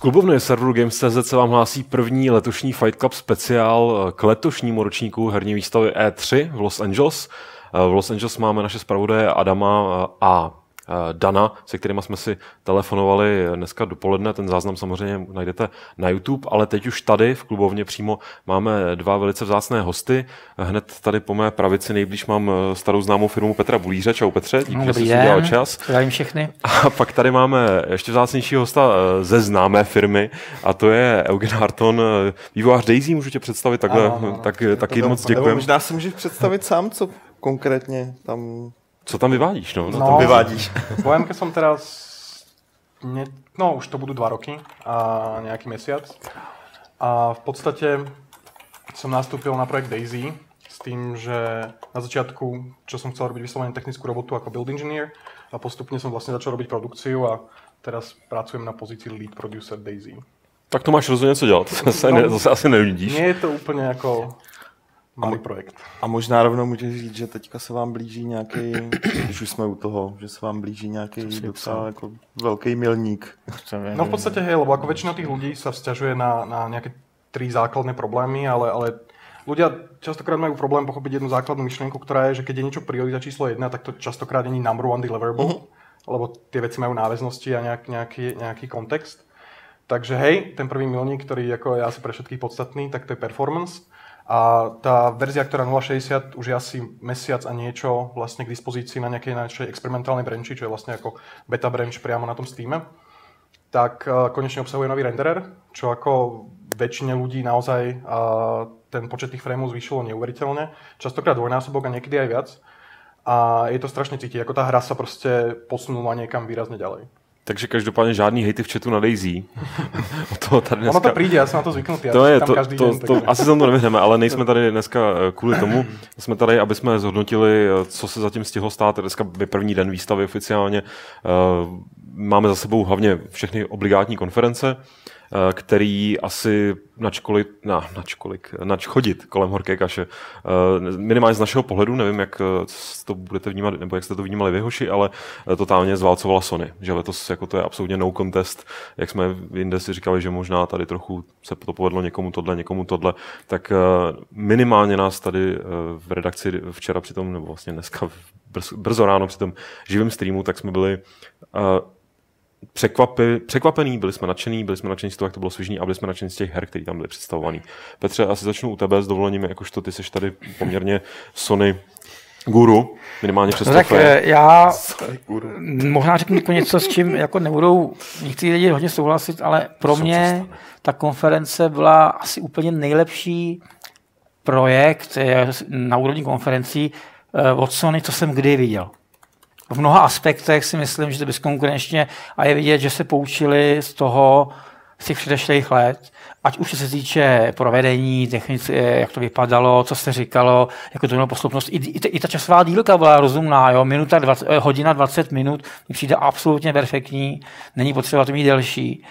klubovny serveru Games.cz se vám hlásí první letošní Fight Club speciál k letošnímu ročníku herní výstavy E3 v Los Angeles. V Los Angeles máme naše zpravodaje Adama a Eh, Dana, se kterými jsme si telefonovali dneska dopoledne. Ten záznam samozřejmě najdete na YouTube, ale teď už tady v klubovně přímo máme dva velice vzácné hosty. Hned tady po mé pravici nejblíž mám eh, starou známou firmu Petra Bulíře. Čau Petře, díky, Dobrý že jsi den. udělal čas. Zdravím všechny. A pak tady máme ještě vzácnějšího hosta eh, ze známé firmy a to je Eugen Harton, vývojář Daisy, můžu tě představit takhle, Ano, ano. tak, taky moc děkujem. Možná si můžeš představit sám, co konkrétně tam, Co tam vyvádíš? No? No. tam vyvádíš. OMK som teraz, ne, no už to budú dva roky a nejaký mesiac. A v podstate som nastúpil na projekt Daisy s tým, že na začiatku, čo som chcel robiť vyslovene technickú robotu ako build engineer a postupne som vlastne začal robiť produkciu a teraz pracujem na pozícii lead producer Daisy. Tak to máš rozhodně co dělat, to se, ne, to se asi nevidíš. Nie je to úplne ako malý projekt. A možná rovnou můžeš říct, že teďka se vám blíží nějaký, když už jsme u toho, že se vám blíží nějaký docela jako velký milník. No v podstate hej, lebo ako väčšina tých ľudí sa vzťažuje na, na nejaké tri základné problémy, ale, ale ľudia častokrát majú problém pochopiť jednu základnú myšlienku, ktorá je, že keď je niečo priorita číslo jedna, tak to častokrát není number one deliverable, lebo tie veci majú náväznosti a nejak, nejaký, nejaký kontext. Takže hej, ten prvý milník, ktorý ako je asi pre všetkých podstatný, tak to je performance. A tá verzia, ktorá 0.60 už je asi mesiac a niečo vlastne k dispozícii na nejakej našej experimentálnej branchi, čo je vlastne ako beta branch priamo na tom Steame tak eh, konečne obsahuje nový renderer, čo ako väčšine ľudí naozaj eh, ten počet tých frameov zvýšilo neuveriteľne. Častokrát dvojnásobok a niekedy aj viac. A je to strašne cítiť, ako tá hra sa proste posunula niekam výrazne ďalej. Takže každopádně žádný hejty v chatu na Daisy. o toho tady dneska... Ono to príde, ja som na to zvyknutý, to je, tam to, každý to, deň. to, takže- asi se to nevyhneme, ale nejsme tady dneska eh, kvůli tomu. Jsme tady, aby jsme zhodnotili, eh, co se zatím stihlo stát. Dneska je první den výstavy oficiálně. Eh, Máme za sebou hlavně všechny obligátní konference, který asi načkolit, na, načkolik, nač chodit kolem horké kaše. Eh, Minimálně z našeho pohledu, nevím, jak eh, to budete vnímat, nebo jak jste to vnímali vy, hoši, ale eh, totálně zválcovala Sony. Že letos jako to je absolutně no contest, jak jsme jinde si říkali, že možná tady trochu se to povedlo někomu tohle, někomu tohle, tak eh, minimálně nás tady eh, v redakci včera přitom, nebo vlastně dneska brzo ráno při tom živém streamu, tak jsme byli eh, překvapi, překvapený, byli jsme nadšený, byli jsme nadšení z toho, jak to bylo svěžný a byli jsme nadšení z těch her, které tam byly představované. Petře, asi začnu u tebe s dovolením, jakožto ty seš tady poměrně Sony guru, minimálně přes No tak fair. eh, já možná řeknu jako něco, s čím jako nebudou někteří lidi hodně souhlasit, ale pro mě ta konference byla asi úplně nejlepší projekt eh, na úrovni konferencí eh, od Sony, co jsem kdy viděl. V mnoha aspektech si myslím, že to bezkonkurenčně a je vidět, že se poučili z toho, z těch předešlých let, ať už se týče provedení, technice, jak to vypadalo, co se říkalo, jako to mělo posloupnost. I, i, I, ta časová dílka byla rozumná, jo? Minuta 20, eh, hodina 20 minut mi přijde absolutně perfektní, není potřeba to mít delší.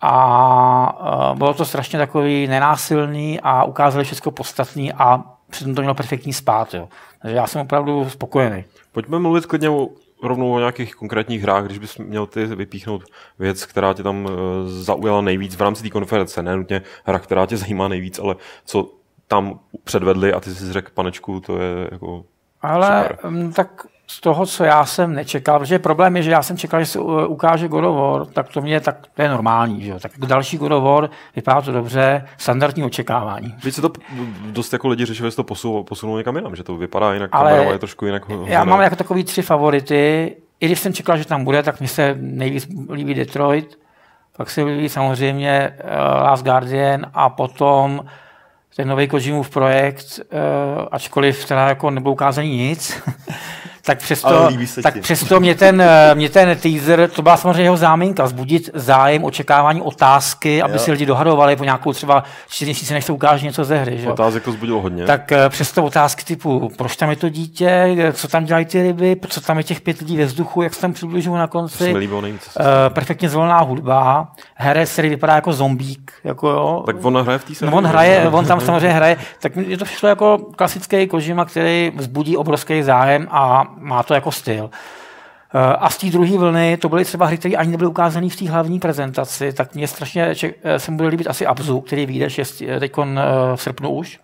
A uh, bylo to strašně takový nenásilný a ukázali všechno podstatný a přitom to mělo perfektní spát. Jo? Takže já jsem opravdu spokojený. Pojďme mluvit klidně o, rovnou o nějakých konkrétních hrách, když bys měl ty vypíchnout věc, která tě tam eh, zaujala nejvíc v rámci té konference, ne nutně hra, která tě zajímá nejvíc, ale co tam předvedli a ty jsi řekl, panečku, to je jako Ale Super. mm, tak z toho, co já jsem nečekal, protože problém je, že já jsem čekal, že se uh, ukáže God of War, tak to mě tak to je normální, že jo. Tak další God of War vypadá to dobře, standardní očekávání. Víš, se to dost jako lidi řešili, že to posunulo, posunulo někam jinam, že to vypadá jinak, Ale je trošku jinak. Já mám jako takový tři favority. I když jsem čekal, že tam bude, tak mi se nejvíc líbí Detroit, pak se líbí samozřejmě uh, Last Guardian a potom ten nový Kojimův projekt, uh, ačkoliv teda jako nebylo ukázaný nic, tak přesto, tak ti. přesto mě ten, eh, mě ten teaser, to byla samozřejmě jeho záminka, vzbudit zájem, očekávání, otázky, aby Jo. si lidi dohadovali po nějakou třeba čtyři měsíce, než se ukáže něco ze hry. Že? Otázek to zbudilo hodně. Tak eh, přesto otázky typu, proč tam je to dítě, eh, co tam dělají ty ryby, co tam je těch pět lidí ve vzduchu, jak se tam přibližují na konci. líbilo nejvíc. Uh, perfektně zvolená hudba, herec, který vypadá jako zombík. Jako jo. tak on hraje v té? No, on hraje, on tam samozřejmě hraje, tak je to všechno jako klasický Kojima, který vzbudí obrovský zájem a má to jako styl. A z té druhé vlny to byly třeba hry, které ani nebyly ukázané v té hlavní prezentaci, tak mě strašně se mu bude líbit asi Abzu, který vyjde teď v srpnu už.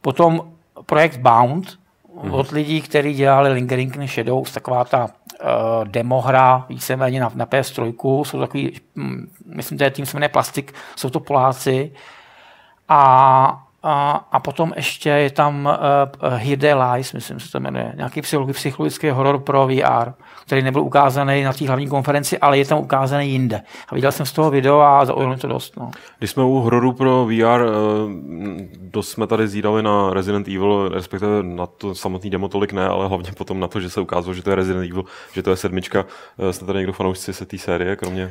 Potom projekt Bound, hmm. od lidí, kteří dělali Lingering Shadows, taková ta uh, demohra, víceméně na, na PS3, jsou takový, hm, myslím, že tým se jmenuje Plastik, jsou to Poláci. A a, a potom ještě je tam uh, Hidde Lies, myslím se to jmenuje, nějaký psychologický horor pro VR, který nebyl ukázaný na té hlavní konferenci, ale je tam ukázaný jinde. A viděl jsem z toho video a zaujalo to dost. No. Když jsme u hororu pro VR, uh, dost jsme tady zídali na Resident Evil, respektive na to samotný demo tolik ne, ale hlavně potom na to, že se ukázalo, že to je Resident Evil, že to je sedmička. Jste tady někdo fanoušci se té série, kromě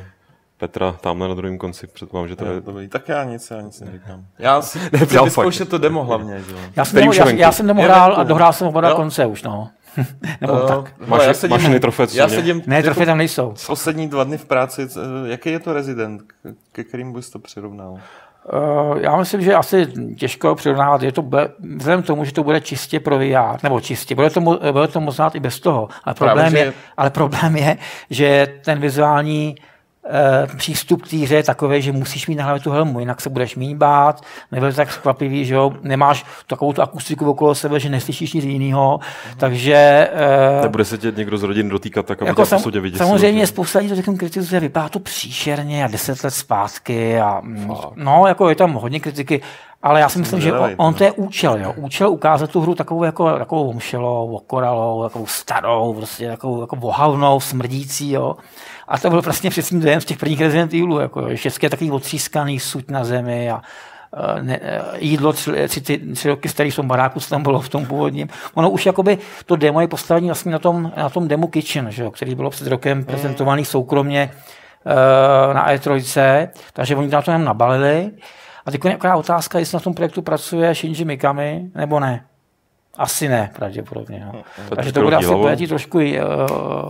Petra tamhle na druhém konci, předpokládám, že to je... Dobrý. Tak já nic, já nic neříkám. Já si chci vyzkoušet to demo hlavně. Že? Já jsem, demo, já, já jsem demo hrál a dohrál jsem oba na konce už, no. Nebo uh, tak. Máš, já sedím, máš trofé, já sedím, Ne, trofé tam nejsou. Poslední dva dny v práci, jaký je to rezident, ke kterým bys to přirovnal? Uh, já myslím, že asi těžko přirovnávat. Je to vzhledem k tomu, že to bude čistě pro VR, nebo čistě, bude to, bude to moc i bez toho. Ale problém, Právě, je, ale problém je, že ten vizuální přístup k té hře je takový, že musíš mít na hlavě tu helmu, jinak se budeš mít bát, nebude tak skvapivý, že jo, nemáš takovou tu akustiku okolo sebe, že neslyšíš nic jiného, takže... Uh, Nebude se tě někdo z rodin dotýkat tak, aby jako sam, vidět. Samozřejmě spousta lidí to řeknu kritizuje, vypadá to příšerně a deset let zpátky a mm, no, jako je tam hodně kritiky, ale já si myslím, že on, on to je účel, jo. Účel ukázat tu hru takovou jako takovou omšelou, okoralou, takovou starou, prostě takovou jako vohavnou, smrdící, jo. A to byl vlastně přesně dojem z těch prvních Resident Evilů, jako všechny takový otřískaný suť na zemi a e, ne, e, jídlo tři, tři, tři roky starý v tom baráku, co tam bylo v tom původním. Ono už jakoby to demo je postavení vlastně na tom, na tom demo Kitchen, že jo, který bylo před rokem mm. prezentovaný soukromně uh, na E3, takže oni na to jenom nabalili. A teď je otázka, jestli na tom projektu pracuje Shinji Mikami, nebo ne. Asi ne, pravděpodobně. No. Takže to bude asi pojatý trošku, uh,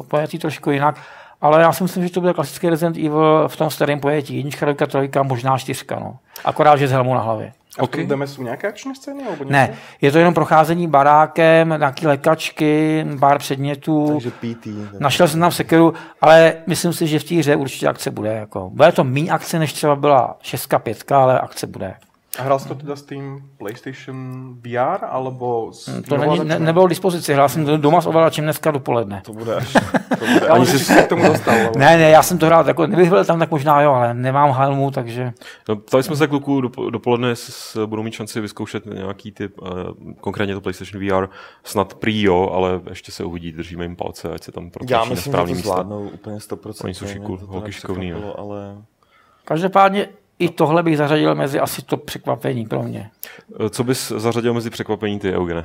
pojatý trošku jinak. Ale já si myslím, že to bude klasický Resident Evil v tom starém pojetí. Jednička, trojka, trojka, možná čtyřka. No. Akorát, že s helmou na hlavě. A okay. jdeme jsou nějaké akční scény? Nebo ne, je to jenom procházení barákem, nějaké lékačky, pár předmětů. Takže PT. Našel jsem tam sekeru, ale myslím si, že v té hře určitě akce bude. Jako. Bude to méně akce, než třeba byla 6 5, ale akce bude. A hrál jsi to teda s tím PlayStation VR, alebo s To není, ne, nebylo k dispozici, hrál jsem to doma s ovladačem dneska dopoledne. To bude až. To bude Ani jsi se k tomu dostal. Ale... Ne, ne, já jsem to hrál, jako, kdybych byl tam, tak možná jo, ale nemám helmu, takže... No, ptali jsme se kluků dopoledne, jestli budou mít šanci vyzkoušet nějaký typ, uh, konkrétně to PlayStation VR, snad prý jo, ale ještě se uvidí, držíme jim palce, ať se tam protlačí Já myslím, že to zvládnou úplně 100%. Oni jsou šiku, holky šikovný. Ale... Každopádně i tohle bych zařadil mezi asi to překvapení pro mě. Co bys zařadil mezi překvapení ty, Eugene?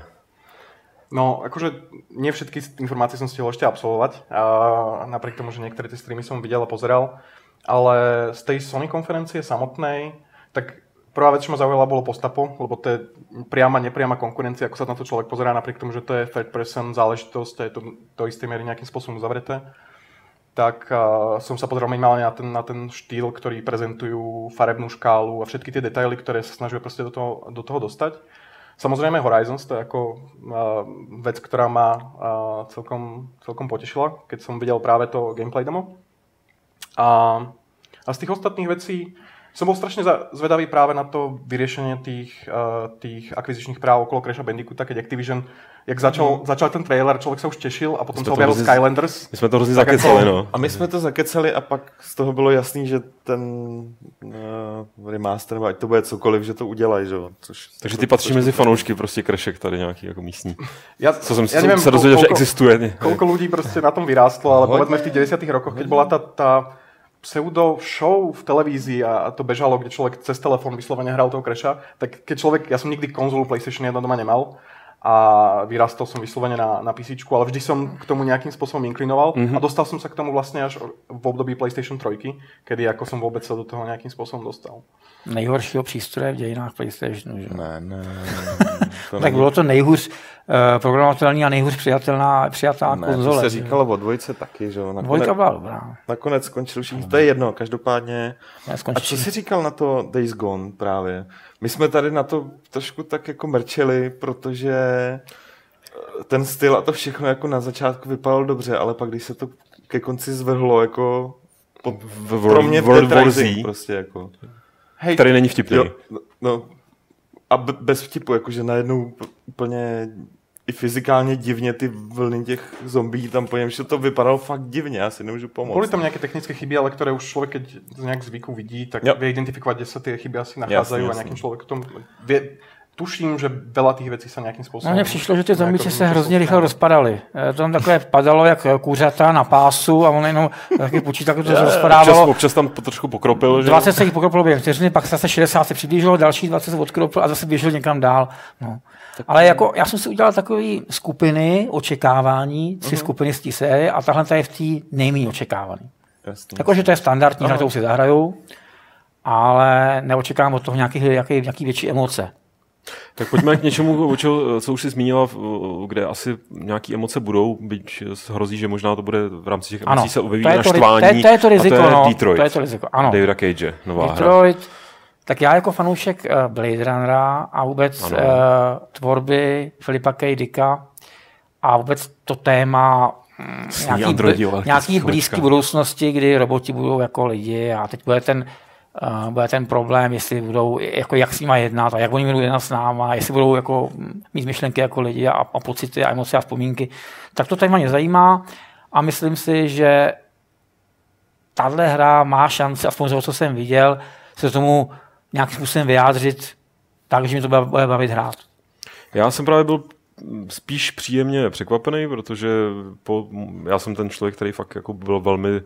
No, akože nie všetky informácie som stihol ešte absolvovať, a napriek tomu, že niektoré tie streamy som videl a pozeral, ale z tej Sony konferencie samotnej, tak prvá vec, čo ma zaujala, bolo postapo, lebo to je priama, nepriama konkurencia, ako sa na to človek pozerá, napriek tomu, že to je third person záležitosť a je to do istej miery nejakým spôsobom zavreté tak uh, som sa pozrel minimálne na ten, na ten štýl, ktorý prezentujú, farebnú škálu a všetky tie detaily, ktoré sa snažia proste do toho, do toho dostať. Samozrejme Horizons, to je ako uh, vec, ktorá ma uh, celkom, celkom potešila, keď som videl práve to gameplay demo. A, a z tých ostatných vecí som bol strašne zvedavý práve na to vyriešenie tých, uh, tých akvizičných práv okolo Crasha Bandicoota, keď Activision, jak začal, mm. začal ten trailer, člověk se už těšil a potom se objavil Skylanders. My jsme to hrozně zakecali, jako, no. A my jsme to zakecali a pak z toho bylo jasný, že ten uh, remaster, ať to bude cokoliv, že to udělají, že jo. Což, Takže ty patří mezi fanoušky prostě Crashek tady nějaký jako místní. Já, Co jsem já nevím, se dozvěděl, že existuje. Kolko lidí prostě na tom vyrástlo, ale povedzme v těch 90. rokoch, keď byla ta, ta pseudo show v televízii a to bežalo, kde človek cez telefón vyslovene hral toho Crasha, tak keď človek, ja som nikdy konzolu PlayStation 1 doma nemal, a vyrastol som vyslovene na, na PC, ale vždy som k tomu nejakým spôsobom inklinoval mm-hmm. a dostal som sa k tomu vlastne až v období PlayStation 3, kedy ako som vôbec sa do toho nejakým spôsobom dostal. Nejhoršího přístroje v dějinách PlayStationu, že? Ne, ne. To tak bylo to nejhůř uh, programovatelný a nejhůř přijatelná, přijatá ne, konzole. to se říkalo o dvojce taky, že jo? Nakonec, Dvojka byla dobrá. Nakonec skončil všichni, to je jedno, každopádně. A co jsi říkal na to Days Gone právě? My jsme tady na to trošku tak jako mrčeli, protože ten styl a to všechno jako na začátku vypadalo dobře, ale pak když se to ke konci zvrhlo jako po, v, pro mě v World War Z, prostě jako. Hej, který není vtipný. Jo, no, no a bez vtipu, jakože najednou úplně i fyzikálně divně ty vlny těch zombí tam po něm, že to vypadalo fakt divně, já si nemůžu pomoct. Boli tam nejaké technické chyby, ale ktoré už človek, keď z nejak zvyku vidí, tak Jo. vie identifikovať, kde sa tie chyby asi Jasne, a nejakým jasne. človekom vie, tuším, že veľa tých vecí sa nejakým No spôsobom... mně přišlo, že ty zombíci se hrozně rychle rozpadaly. Eh, To tam takové padalo jak kůřata na pásu a on jenom taky počítal, to se Občas, rozpadávalo. občas tam po- trošku pokropil, že? 20 se jich pokropilo během vteřiny, pak zase 60 se přiblížilo, další 20 se odkropil a zase běžel někam dál. No. Ale jako, já jsem si udělal takové skupiny očekávání, tři skupiny z té série a tahle ta je v té nejméně očekávaný. Jasně. Jakože to je standardní, na to si zahrajou, ale neočekávám od toho nějaký, nějaký, nějaký větší emoce. Tak pojďme k něčemu, o čeho, co už jsi zmínila, kde asi nějaké emoce budou, byť hrozí, že možná to bude v rámci těch emocí Ano, se objeví to to naštvání. to je- to je to riziko, a to je no. Detroit. To je to riziko, ano. Davida Cage, nová hra. Tak já jako fanoušek eh, Blade Runnera a vůbec Ano. uh, tvorby Filipa K. Dicka a vůbec to téma mm, nějaký, bl- nějaký blízký budoucnosti, kdy roboti budou jako lidi a teď bude ten, uh, bude ten problém, jestli budou, jako jak s nimi jednat a jak oni budou jednat s náma, jestli budou jako mít myšlenky jako lidi a, a pocity a emoce a vzpomínky. Tak to téma mě zajímá a myslím si, že tahle hra má šanci, aspoň z toho, co jsem viděl, se tomu nějakým způsobem vyjádřit tak, že mi to bude- bavit hrát. Já jsem právě byl spíš příjemně překvapený, protože po, já jsem ten člověk, který fakt jako byl velmi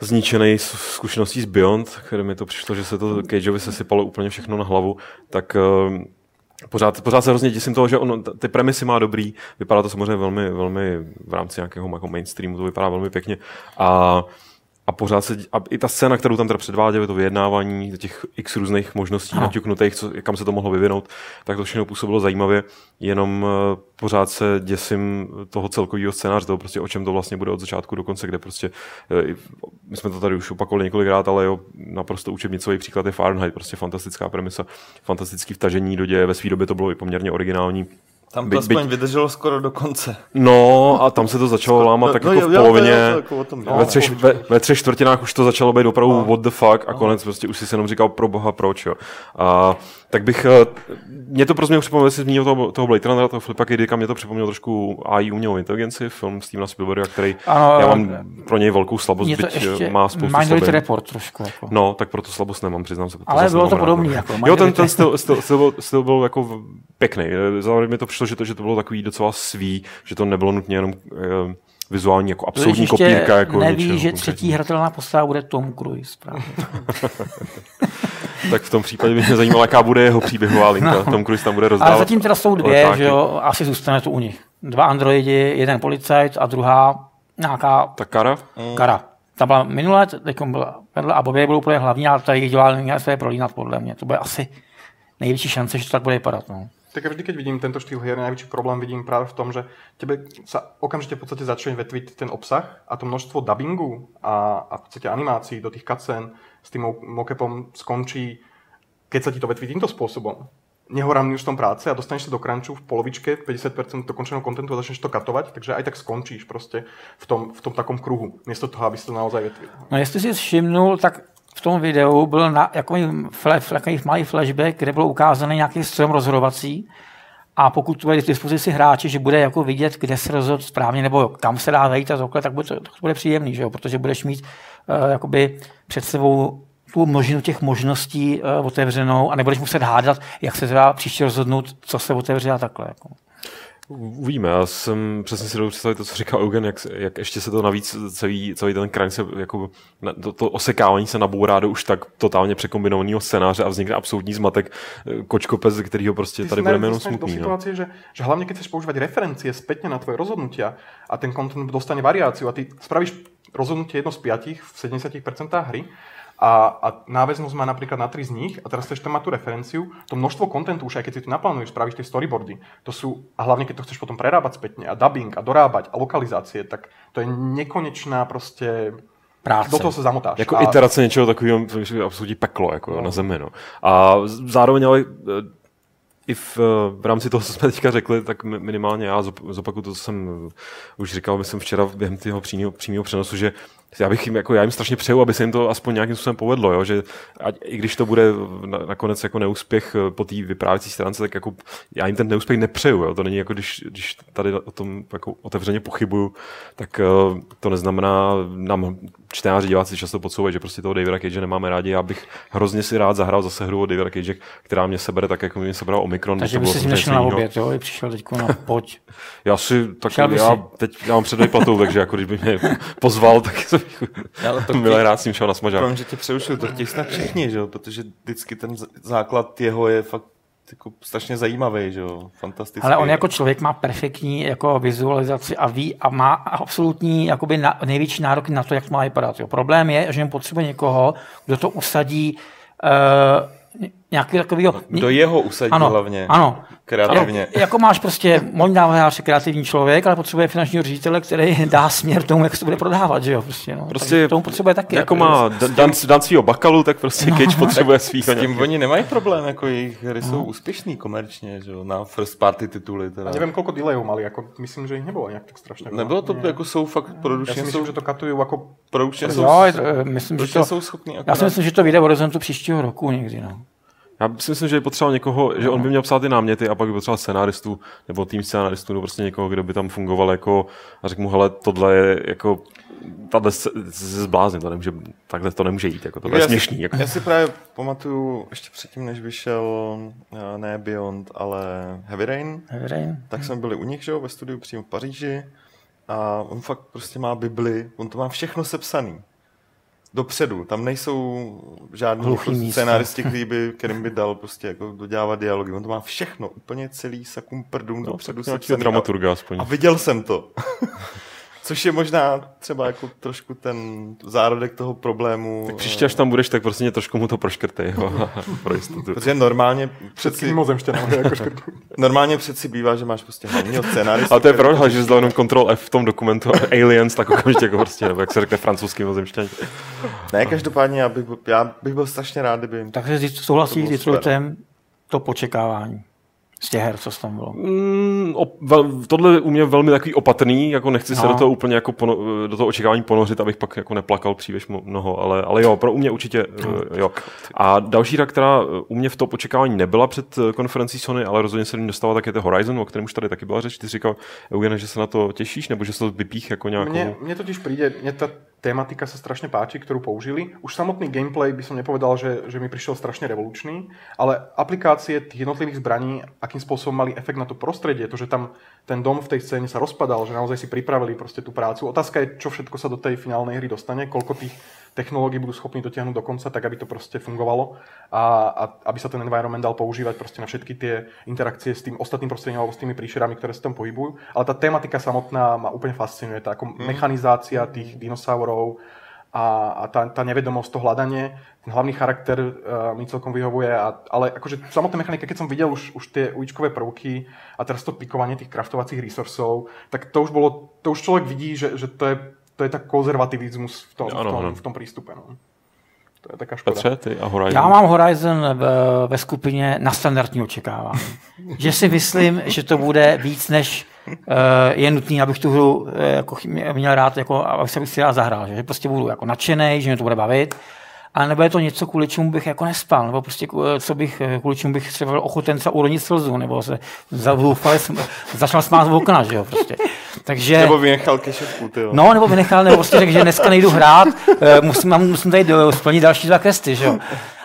zničený zkušeností z Beyond, kde mi to přišlo, že se to Cageovi sesypalo úplně všechno na hlavu, tak eh, pořád, pořád se hrozně děsím toho, že on ty premisy má dobrý, vypadá to samozřejmě velmi, velmi v rámci nějakého jako mainstreamu, to vypadá velmi pěkně a a pořád se, a i ta scéna, kterou tam teda předváděli, to vyjednávání těch x různých možností Ano. naťuknutých, co, kam se to mohlo vyvinout, tak to všechno působilo zajímavě, jenom eh, pořád se děsím toho celkového scénáře, toho prostě o čem to vlastně bude od začátku do konce, kde prostě, eh, my jsme to tady už opakovali několikrát, ale jo, naprosto učebnicový příklad je Fahrenheit, prostě fantastická premisa, fantastický vtažení do děje, ve své době to bylo i poměrně originální. Tam to Byť- aspoň byť- vydrželo skoro do konce. No a tam se to začalo lámat tak no, jako jo, v jo, to polovině. jo, to jako o tom, ve, no. třech, ve, ve třech čtvrtinách už to začalo být opravdu what the fuck a konec prostě už si se jenom říkal pro boha proč. Jo. A, tak bych, eh, mě to prostě připomnělo, jestli zmínil toho, toho Blade Runnera, toho Flipa K. Mě to připomnělo trošku AI umělou inteligenci, film Stevena Spielberga, který Ano, já mám pro něj velkou slabost, Mně to byť eh, ještě má spoustu Minority slabin. Report trošku. Jako. No, tak proto slabost nemám, přiznám se. Ale bylo to podobný, no. jako Jo, ten, ten styl, styl, styl, byl, styl byl jako pěkný. Zároveň mi to přišlo, že to, že to bylo takový docela svý, že to nebylo nutně jenom eh, vizuální jako Když absolutní ještě kopírka. Jako neví, něčeho že konkrétního. třetí hratelná postava bude Tom Cruise. Právě. Tak v tom případě by mě zajímalo, jaká bude jeho příběhová linka. No. Tom Cruise tam bude rozdávat. Ale zatím teda jsou dvě, letáky. že jo, asi zůstane to u nich. Dva androidi, jeden policajt a druhá nějaká Tak Kara? kara. Ta byla minulé, teď byla vedle a Bobě byl úplně hlavní, ale tady dělal měl své prolínat podle mě. To bude asi největší šance, že to tak bude vypadat. No. Tak vždy, keď vidím tento štýl hier, najväčší problém vidím práve v tom, že tebe sa okamžite v podstate začne vetviť ten obsah a to množstvo dubbingu a, a v podstate animácií do tých cutscén s tým mo- mocapom skončí, keď sa ti to vetví týmto spôsobom. Nehorámný už v tom práce a dostaneš sa do crunchu v polovičke 50% dokončeného kontentu a začneš to katovať, takže aj tak skončíš proste v tom, v tom takom kruhu, miesto toho, aby si to naozaj vetvil. no jestli si všimnul, tak v tom videu byl na, jako flash, takový malý flashback, kde bylo ukázaný nějaký strom rozhodovací a pokud to bude k dispozici hráči, že bude jako vidět, kde se rozhodl správně nebo kam se dá vejít a takhle, tak bude, to, to bude příjemný, že jo? protože budeš mít uh, jakoby před sebou tu množinu těch možností uh, otevřenou a nebudeš muset hádat, jak se teda příště rozhodnout, co se otevře a takhle. Jako. Uvidíme. Já jsem přesně si představit to, co říkal Eugen, jak, jak ještě se to navíc celý, celý ten crime se jako to, to, osekávání se nabourá do už tak totálně překombinovaného scénáře a vznikne absolutní zmatek eh, kočkopec, ze kterého prostě Ty tady budeme jenom dostaneš do smutný. No. situácie, že, že hlavne keď chceš používať referencie spätne na tvoje rozhodnutia a ten content dostane variáciu a ty spravíš rozhodnutie jedno z piatich v 70% hry a, a náväznosť má napríklad na tri z nich a teraz chceš tam mať tú referenciu, to množstvo kontentu už aj keď si to naplánuješ, spravíš tie storyboardy, to sú, a hlavne keď to chceš potom prerábať spätne a dubbing a dorábať a lokalizácie, tak to je nekonečná proste... Práce. Do toho se zamotáš. Jako a, iterace něčeho takového, to je absolutní peklo jako no. na zemi. No. A zároveň ale eh, i v, v rámci toho, co jsme teďka řekli, tak minimálně já zopakuju to, co jsem už říkal, myslím včera během toho přímého, přímého přenosu, že já bych jim, jako já jim strašně přeju, aby se jim to aspoň nějakým způsobem povedlo, jo? že ať, i když to bude na, nakonec jako neúspěch eh, po té vyprávěcí stránce, tak jako já jim ten neúspěch nepřeju. Jo? To není jako, když, když tady o tom jako otevřeně pochybuju, tak uh, to neznamená nám čtenáři, diváci často podsouvají, že prostě toho Davida Cage nemáme rádi. Já bych hrozně si rád zahrál zase hru od Davida Cage, která mě sebere tak, jako mě sebral Omikron. Takže by si nešel na oběd, jo? Přišel teď na pojď. já si, tak já si. teď já mám předvýplatu, takže jako když by mě pozval, tak ale to milé rád s ním šel na smažák. Promiň, že tě přerušil, to těch snad všichni, že jo? protože vždycky ten základ jeho je fakt jako strašně zajímavý, že jo, fantastický. Ale on jako člověk má perfektní jako vizualizaci a ví a má absolutní jakoby na, největší nárok na to, jak to má vypadat. Jo. Problém je, že on potřebuje někoho, kdo to usadí uh, nějaký takový... Do jeho usadí ano, hlavně. Ano. Kreativně. Ano, jako máš prostě, možná hráč kreativní člověk, ale potřebuje finančního ředitele, který dá směr tomu, jak se to bude prodávat, že jo? Prostě, no. prostě Takže tomu potřebuje taky. Jako, jako má dan, dan svýho bakalu, tak prostě no. Cage potřebuje svýho. S tím oni nemají problém, jako jejich hry no. jsou úspěšný komerčně, že jo, na first party tituly. Teda. A nevím, kolik delayů mali, jako myslím, že jich nebylo nějak tak strašně. Nebylo to, jako jsou fakt produkčně. Já si myslím, jsou, že to katují jako produkčně jsou, jo, myslím, že to, jsou schopní. Já si myslím, že to vyjde v horizontu příštího roku někdy, no. Já si myslím, že je potřeba někoho, že on by měl psát ty náměty a pak by potřeboval scenáristů nebo tým scenáristů, nebo prostě někoho, kdo by tam fungoval jako a řekl mu, hele, tohle je jako tahle se, se zblázním, to nemůže, takhle to nemůže jít, jako, to je směšný. Jako. Já si právě pamatuju, ještě předtím, než vyšel eh, ne Beyond, ale Heavy Rain, Heavy Rain. tak jsme byli u nich, že, ve studiu přímo v Paříži a on fakt prostě má Bibli, on to má všechno sepsaný dopředu. Tam nejsou žádní jako scénáristi, který by, kterým by dal prostě jako dodělávat dialogy. On to má všechno, úplně celý sakum prdům no, dopředu. dramaturga aspoň. A viděl jsem to. Což je možná třeba jako trošku ten zárodek toho problému. Tak příště, až tam budeš, tak prostě trošku mu to proškrtej, jo, pro jistotu. Protože normálně přeci... Mimozemště jako Normálně přeci bývá, že máš prostě hlavního scénáristu. Ale to je pravda, že zdal jenom Ctrl F v tom dokumentu Aliens, tak okamžitě jako prostě, nebo jak se řekne francouzský mozemštění. Ne, každopádně já bych, já bych byl strašně rád, kdyby... Takže souhlasíš s Detroitem to počekávání z těch her, co tam bylo? Mm, op, vel, tohle u mě velmi takový opatrný, jako nechci no. se do toho úplně jako pono, do toho očekávání ponořit, abych pak jako neplakal příliš mnoho, ale, ale jo, pro u mě určitě no. jo. A další hra, která u mě v to očekávání nebyla před eh, konferencí Sony, ale rozhodně se dostala, tak je to Horizon, o kterém už tady taky byla řeč. Ty jsi říkal, Eugene, že se na to těšíš, nebo že se to vypích jako nějakou... Mně, mně totiž přijde, mně ta tematika sa strašne páči, ktorú použili. Už samotný gameplay by som nepovedal, že, že mi prišiel strašne revolučný, ale aplikácie tých jednotlivých zbraní, akým spôsobom mali efekt na to prostredie, to, že tam ten dom v tej scéne sa rozpadal, že naozaj si pripravili proste tú prácu. Otázka je, čo všetko sa do tej finálnej hry dostane, koľko tých technológií budú schopní dotiahnuť do konca, tak aby to proste fungovalo a, a aby sa ten environment dal používať proste na všetky tie interakcie s tým ostatným prostredím alebo s tými príšerami, ktoré sa tam pohybujú. Ale tá tematika samotná ma úplne fascinuje. Tá ako mm. mechanizácia tých dinosaurov a, a tá, tá nevedomosť, to hľadanie, ten hlavný charakter uh, mi celkom vyhovuje, a, ale akože samotná mechanika, keď som videl už, už tie uličkové prvky a teraz to pikovanie tých kraftovacích resursov, tak to už bolo, to už človek vidí, že, že to je to je tak konzervativismus v tom, ano, v tom, v tom přístupe. No. To je taká škoda. Petře, ty a Horizon? Já mám Horizon ve, ve skupině na standardní očekávání. že si myslím, že to bude víc, než uh, je nutný, abych tu hru uh, jako, měl rád, jako, abych se si rád zahrál. Že prostě budu jako nadšený, že mě to bude bavit ale nebo je to něco, kvůli čemu bych jako nespal, nebo prostě co bych, kvůli čemu bych třeba byl ochoten třeba uronit slzu, nebo se zahlůfale, začal smát z okna, že jo, prostě. Takže, nebo vynechal kešetku, ty jo. No, nebo vynechal, nebo prostě řekl, že dneska nejdu hrát, eh, musím, musím tady splnit další dva questy, že jo.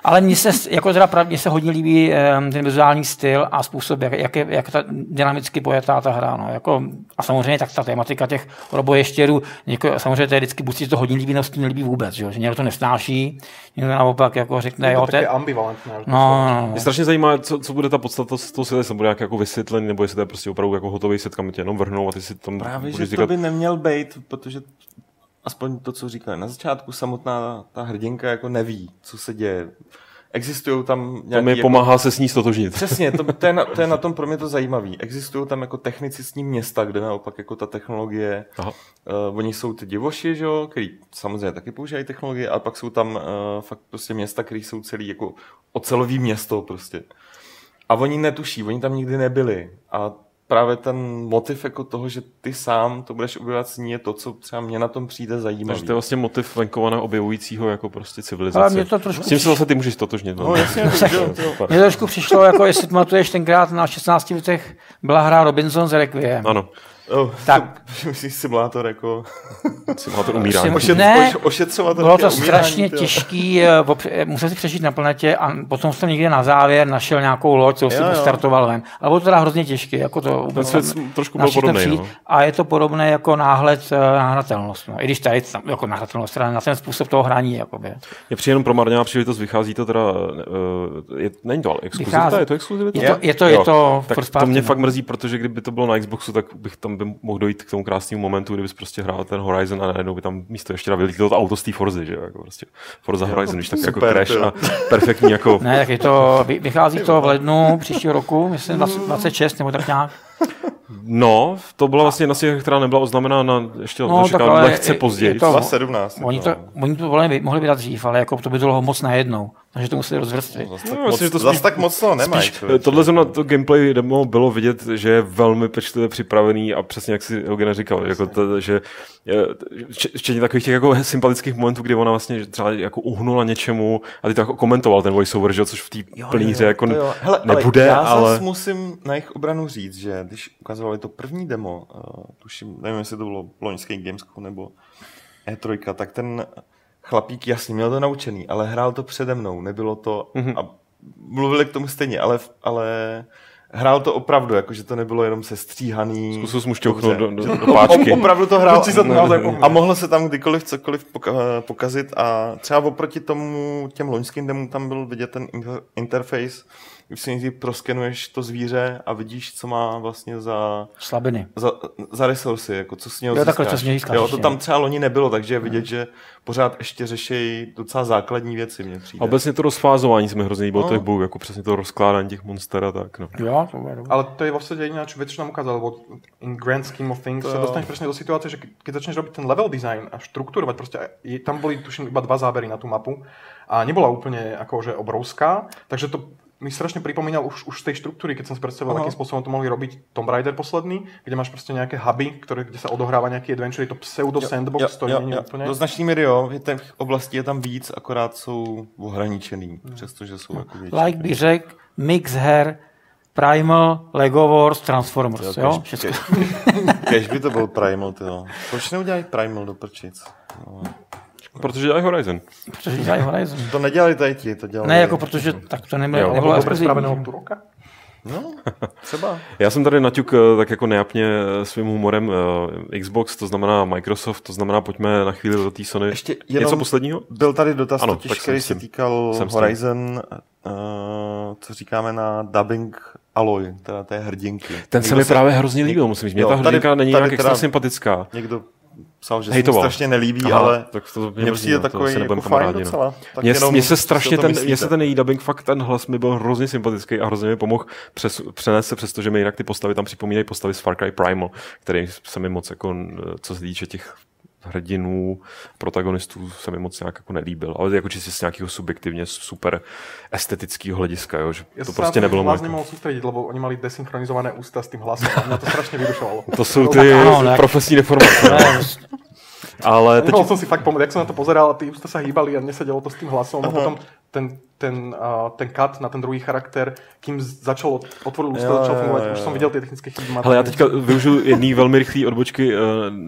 Ale mně se, jako teda mně se hodně líbí um, ten vizuální styl a způsob, jak, jak, je, jak ta dynamicky pojetá ta hra. No. Jako, a samozřejmě tak ta tématika těch roboještěrů, jako, samozřejmě to je vždycky, buď si to hodně líbí, nebo si nelíbí vůbec, že, že někdo to nesnáší, někdo naopak jako řekne, jo, to je ambivalentné. No, no, no. Mě strašně zajímá, co, co bude ta podstata z toho světa, jestli bude jako vysvětlený, nebo jestli to je prostě opravdu jako hotový set, kam tě jenom vrhnou a ty si tam Právě, že říkat... to by neměl být, protože aspoň to, co říkali na začátku, samotná ta hrdinka jako neví, co se děje. Existují tam nějaký... To mi jako... pomáhá se s ní stotožnit. Přesně, to, to, je na, to je na tom pro mě to zajímavé. Existují tam jako technicistní města, kde naopak jako ta technologie, Aha. uh, oni jsou ty divoši, že jo, který samozřejmě taky používají technologie, ale pak jsou tam uh, fakt prostě města, které jsou celý jako ocelový město prostě. A oni netuší, oni tam nikdy nebyli. A právě ten motiv jako toho, že ty sám to budeš objevovat s ní, je to, co třeba mě na tom přijde zajímavé. Takže to je vlastně motiv venkovaného objevujícího jako prostě civilizace. Ale mě to trošku... S tím se zase ty můžeš totožnit. No, no jasně, Mně trošku přišlo, jako jestli pamatuješ tenkrát na 16 letech byla hra Robinson z Requiem. Ano. Oh, tak. Myslíš simulátor jako... simulátor umírání. Ošet, ne, ošetřovat bylo to strašně tyjo. těžký, eh, eh, musel si přežít na planetě a potom jsem někde na závěr našel nějakou loď, co si postartoval ven. Ale bylo to teda hrozně těžké. Jako to, Ten svět trošku byl podobný. No. A je to podobné jako náhled eh, na hratelnost. No. I když tady jako nahratelnost, teda na ten způsob toho hraní. Jakoby. Je při jenom promarněná příležitost, vychází to teda, je, není to ale exkluzivita, je to exkluzivita? Je to, je to, je to, tak to mě fakt mrzí, protože kdyby to bylo na Xboxu, tak bych tam by mohl dojít k tomu krásnému momentu, kdybys prostě hrál ten Horizon a najednou by tam místo ještě vylítlo to auto z té Forzy, že jo, jako prostě Forza jo, Horizon, když tak jako crash a perfektní jako... Ne, tak je to, vychází to v lednu příštího roku, myslím 26 nebo tak nějak. No, to byla vlastně nasie, která nebyla oznamená na ještě no, tak ale lehce později. To, 17. Oni to, oni to mohli, mohli vydat dřív, ale jako to by bylo moc najednou. Takže to museli rozvrstvit. No, zase tak, no, moc, to zase tak moc to nemají. Tohle zrovna to gameplay demo bylo vidět, že je velmi pečlivě připravený a přesně jak si Eugen říkal, jako to, že včetně takových těch jako sympatických momentů, kdy ona vlastně třeba jako uhnula něčemu a ty to jako komentoval ten voiceover, že, což v té plné hře jako Hele, nebude, ale... Já ale... musím na jejich obranu říct, že když ukazovali to první demo, uh, tuším, nevím, jestli to bylo loňský Gamescom nebo E3, tak ten chlapík jasně měl to naučený, ale hrál to přede mnou, nebylo to mm-hmm. a mluvili k tomu stejně, ale, ale hrál to opravdu, jakože to nebylo jenom sestříhaný. Zkusil jsem mu šťouchnout do, do, do, páčky. Opravdu to hrál a mohlo se tam kdykoliv cokoliv pokazit a třeba oproti tomu těm loňským demům tam byl vidět ten interface, když si nejdřív proskenuješ to zvíře a vidíš, co má vlastně za... Slabiny. Za, za resursy, jako co s něho jo, takhle, co s něj jo, to tam třeba loni nebylo, takže je vidět, že pořád ještě řeší docela základní věci, mě přijde. A obecně to rozfázování jsme hrozně líbilo no. těch bojů, jako přesně to rozkládání těch monster a tak. No. Jo, to bude Ale to je vlastně jediná věc, co nám ukázal, lebo in grand scheme of things to se dostaneš přesně do situace, že když začneš robit ten level design a štruktúrovať, prostě tam byly tuším iba dva zábery na tu mapu a nebola úplne akože obrovská, takže to mi strašne pripomínal už, už z tej štruktúry, keď som si predstavoval, akým spôsobom to mohli robiť Tomb Raider posledný, kde máš prostě nejaké huby, ktoré, kde sa odohráva nejaký adventure, je to pseudo sandbox, jo, to jo, není jo. úplně. Do značný míry jo, těch oblastí je tam víc, akorát jsou ohraničený, hmm. přestože jsou jako větší. Like by řekl, mix her, Primal, Lego Wars, Transformers, jo? jo? Kež by to byl Primal, jo. Proč neudělají Primal do prčic? No. Protože dělají Horizon. Protože dělají Horizon. To nedělali tady ti, to dělali. Ne, jako protože tak to nebylo, nebylo exkluzivní. roka? No, třeba. Já jsem tady naťuk eh, tak jako nejapně eh, svým humorem uh, Xbox, to znamená Microsoft, to znamená pojďme na chvíli do té Sony. Ještě jenom Něco posledního? Byl tady dotaz ano, totiž, který se týkal jsem Horizon, uh, co říkáme na dubbing Aloy, teda té hrdinky. Ten někdo se mi se... právě hrozně líbil, musím říct. Mě ta hrdinka tady, není tady nějak extra sympatická. Někdo psal, že Hejtoval. se mi strašně nelíbí, Aha, ale tak to mě, mě přijde no, takový to jako fajn no. docela. Tak mně, mně se strašně ten, mně se ten její dubbing, fakt ten hlas mi byl hrozně sympatický a hrozně mi pomohl přes, přenést se přes to, že mi jinak ty postavy tam připomínají postavy z Far Cry Primal, který se mi moc jako, co se týče těch hrdinů, protagonistů se mi moc nějak jako nelíbil, ale jako čistě z nějakého subjektivně super estetického hlediska, jo, že Já to prostě nebylo moc. Já nemohl soustředit, lebo oni mali desynchronizované ústa s tím hlasem a mě to strašně vyrušovalo. to jsou ty profesní deformace. Ale teď... Som si fakt pomôcť, jak som na to pozeral a tí ústa sa hýbali a nesedelo to s tým hlasom Aha. a potom ten, ten, uh, ten cut na ten druhý charakter, kým začal otvoril ústa, začal fungovat, už jsem viděl ty technické chyby. Ale já teďka využiju jedný velmi rychlý odbočky, uh,